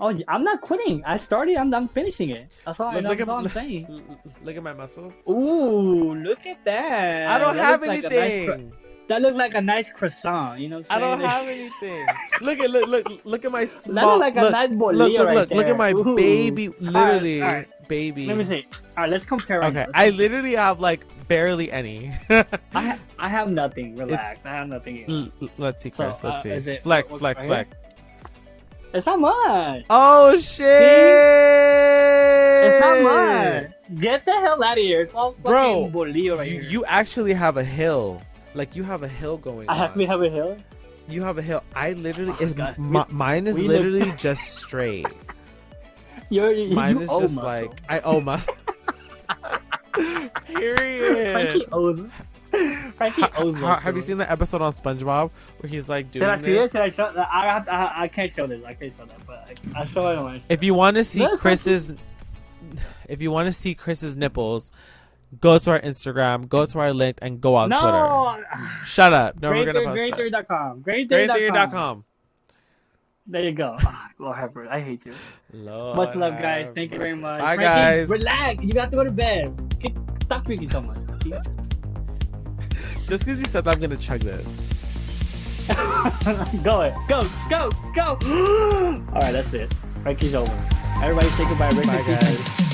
Oh, I'm not quitting. I started. I'm, I'm finishing it. That's all, Look, that's look at all I'm look, saying. look at my muscles. Ooh, look at that. I don't That have looks like nice anything. that looked like a nice croissant. You know what I I'm don't saying? have anything. look at look look look at my That small. looks like a look, nice look bolillo look right look look at my Ooh. baby, literally alright. baby. Let me see. All right, let's compare. Right Okay, now. I literally have like barely any. I, ha- I have nothing. Relax. I have nothing. L- l- let's see, Chris. So, let's uh, see. it- flex, flex, flex. It's not much. Oh shit! It's not much. Get the hell out of here. It's all fucking Bro, bolillo right You, here. you actually have a hill. Like you have a hill going. I have on. to have a hill. You have a hill. I literally Oh, is God. m- mine is we look- literally just straight. You're, you, Mine you is just muscle. like I owe my. Frankie Period. Frankie owes. Ha- have you seen the episode on SpongeBob where he's like doing Did I see it? this? I show? I have. To, I, I can't show this. I can't show that, but I, I'll show it my. If you want to see Chris's, if you want to see Chris's nipples, go to our Instagram, go to our link, and go on Twitter. no. Shut up. No, we're gonna post. GreenTheory.com. GreenTheory.com. There you go. Ah, Lord have. I hate you. Lord Much love, guys. Thank you very much. Bye, Frankie, guys. Relax. You got to go to bed. Stop drinking so much. Just because you said that, I'm gonna chug this. go it. Go. Go. Go. All right. That's it. Frankie's over. Everybody say goodbye. Rick Bye, guys.